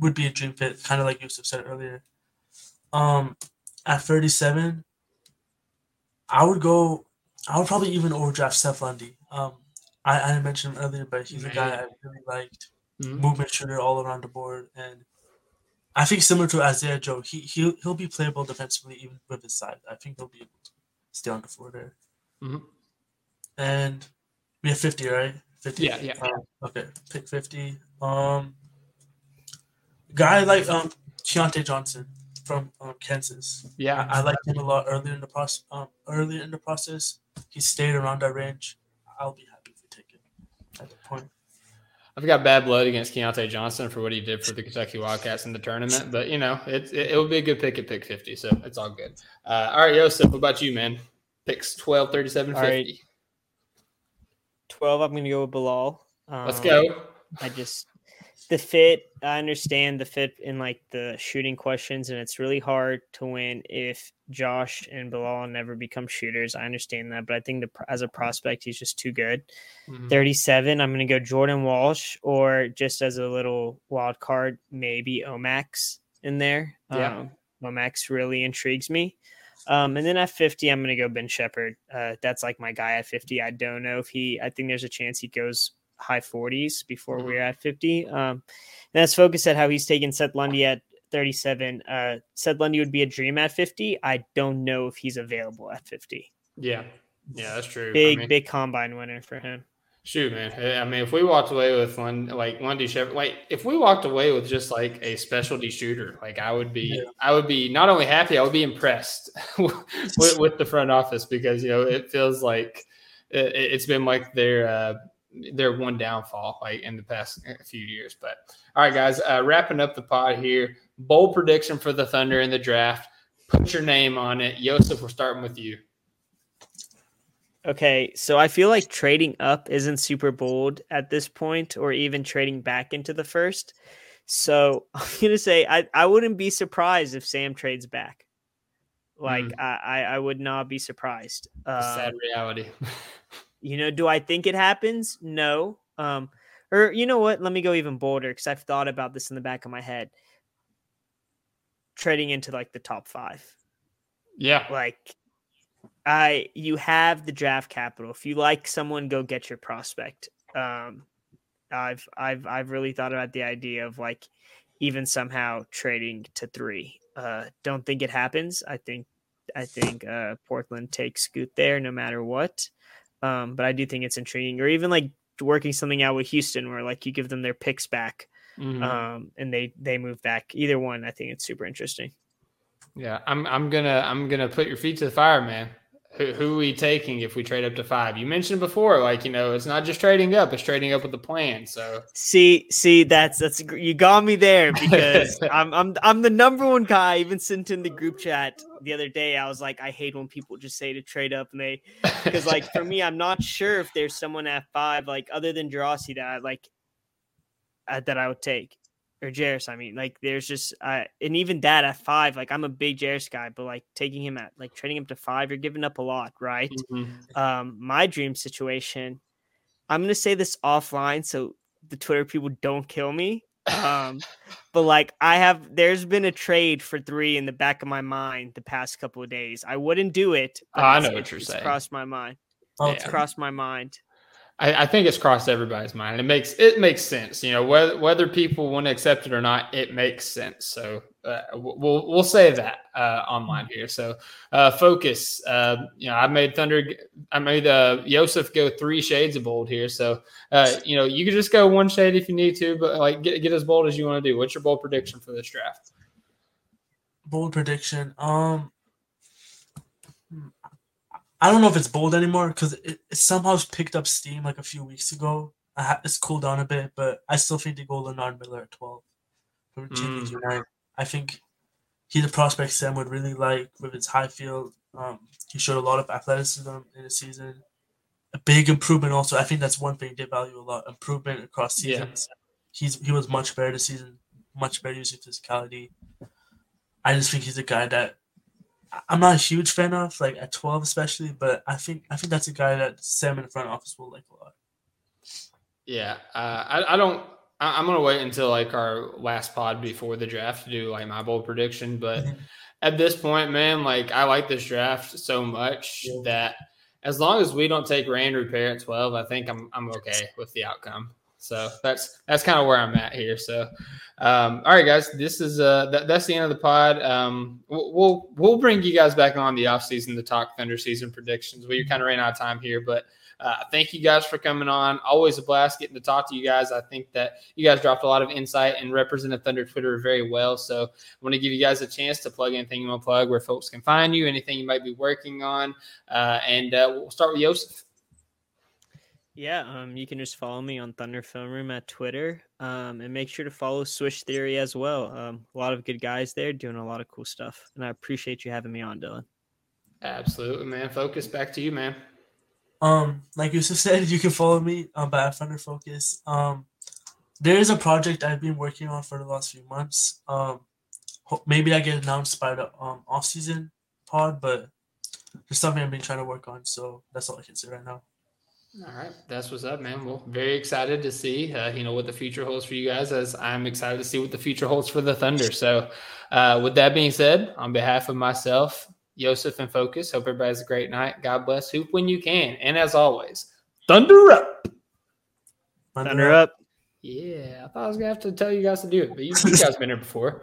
would be a dream fit, kind of like Yosef said earlier. Um, at 37, I would go. I would probably even overdraft Seth Lundy. Um, I, I didn't mention him earlier, but he's a guy I really liked. Mhm. Movement shooter all around the board, and I think similar to Isaiah Joe, he he'll, he'll be playable defensively even with his size. I think he'll be able to stay on the floor there. Mhm. And we have 50, right? 50. Yeah, yeah. Um, okay, pick 50. Um, guy like um Keyontae Johnson from um, Kansas. Yeah, I, I liked him a lot earlier in the process. Um, earlier in the process, he stayed around that range. I'll be happy if we take it at the point. I've got bad blood against Keyontae Johnson for what he did for the Kentucky Wildcats in the tournament, but you know, it, it, it would be a good pick at pick 50, so it's all good. Uh, all right, Yosef, what about you, man? Picks 12, 37, All 50. right. 12, I'm going to go with Bilal. Um, Let's go. I just the fit. I understand the fit in like the shooting questions, and it's really hard to win if Josh and Bilal never become shooters. I understand that, but I think the, as a prospect, he's just too good. Mhm. 37, I'm going to go Jordan Walsh, or just as a little wild card, maybe Omax in there. Yeah. Um, Omax really intrigues me. Um, and then at 50, I'm going to go Ben Sheppard. Uh, that's like my guy at 50. I don't know if he, I think there's a chance he goes high 40s before we're at 50. Um, and that's focused at how he's taken Seth Lundy at 37. Uh, Seth Lundy would be a dream at 50. I don't know if he's available at 50. Yeah, yeah, that's true. I Big, mean, big combine winner for him. Shoot, man. I mean, if we walked away with one like Lundy Sheppard, like if we walked away with just like a specialty shooter, like I would be, Yeah. I would be not only happy, I would be impressed with, with the front office because you know it feels like it, it's been like their uh, their one downfall like in the past few years. But all right, guys, uh, wrapping up the pod here. Bold prediction for the Thunder in the draft. Put your name on it, Joseph. We're starting with you. Okay, so I feel like trading up isn't super bold at this point, or even trading back into the first. So I'm gonna say I, I wouldn't be surprised if Sam trades back. Like Mm. I, I I would not be surprised. Sad Um, reality. you know, do I think it happens? No. Um, or you know what? Let me go even bolder because I've thought about this in the back of my head. Trading into like the top five yeah. like i you have the draft capital if you like someone go get your prospect um i've i've i've really thought about the idea of like even somehow trading to three uh don't think it happens i think i think uh portland takes scoot there no matter what um but i do think it's intriguing or even like working something out with houston where like you give them their picks back Mhm. um and they they move back either one i think it's super interesting Yeah, I'm I'm gonna I'm gonna put your feet to the fire, man. Who who are we taking if we trade up to five? You mentioned before, like you know, it's not just trading up; it's trading up with a plan. So See, see, that's that's you got me there because I'm I'm I'm the number one guy. I even sent in the group chat the other day. I was like, I hate when people just say to trade up, and they because like for me, I'm not sure if there's someone at five like other than Jarace that I like uh, that I would take or Jarace. I mean, like there's just uh, and even that at five, like I'm a big Jarace guy, but like taking him at like trading him to five, you're giving up a lot, right? Mhm. um my dream situation i'm going to say this offline so the twitter people don't kill me Um, but like I have, there's been a trade for three in the back of my mind the past couple of days. I wouldn't do it. Oh, I know what you're it's saying. Crossed my mind. Oh, It's crossed my mind. I, I think it's crossed everybody's mind. It makes it makes sense, you know, whether whether people want to accept it or not, it makes sense. So uh, we'll we'll say that uh, online here. So uh, focus. Uh, you know, I made Thunder. I made uh, Yosef go three shades of bold here. So uh, you know, you could just go one shade if you need to, but like get get as bold as you want to do. What's your bold prediction for this draft? bold prediction. Um, I don't know if it's bold anymore because it, it somehow picked up steam like a few weeks ago. I ha- it's cooled down a bit, but I still think they go Leonard Miller at twelve from Champions Unite. I think he's a prospect Sam would really like with his high field. Um, he showed a lot of athleticism in the season. A big improvement also. I think that's one thing they value a lot. Improvement across Yeah. seasons. He's he was much better this season. Much better using physicality. I just think he's a guy that I'm not a huge fan of, like at 12 especially, but I think I think that's a guy that Sam in the front office will like a lot. Yeah, uh, I, I don't. I, I'm gonna wait until like our last pod before the draft to do like my bold prediction. But at this point, man, like I like this draft so much Yeah. that as long as we don't take Rayan Rupert at 12, I think I'm I'm okay with the outcome. So that's that's kind of where I'm at here. So, um, all right, guys, this is uh that, that's the end of the pod. Um, we'll we'll, bring you guys back on the off season to talk Thunder season predictions. We kind of ran out of time here, but uh, thank you guys for coming on. Always a blast getting to talk to you guys. I think that you guys dropped a lot of insight and represented Thunder Twitter very well. So I want to give you guys a chance to plug anything you want to plug, where folks can find you, anything you might be working on, uh, and uh, we'll start with Yosef. Yeah, um, you can just follow me on Thunder Film Room at Twitter, um, and make sure to follow Swish Theory as well. Um, a lot of good guys there doing a lot of cool stuff, and I appreciate you having me on, Dylan. Absolutely, man. Focus back to you, man. Um, like Yosef said, you can follow me on by Thunder Focus. Um, there is a project I've been working on for the last few months. Um, ho- maybe I get announced by the um off season pod, but there's something I've been trying to work on. So that's all I can say right now. All right, that's what's up, man. Well, very excited to see, uh, you know, what the future holds for you guys. As I'm excited to see what the future holds for the Thunder. So, uh, with that being said, on behalf of myself, Yosef, and Focus, hope everybody has a great night. God bless. Hoop when you can, and as always, Thunder up. Thunder up. Yeah, I thought I was gonna have to tell you guys to do it, but you, you guys been here before.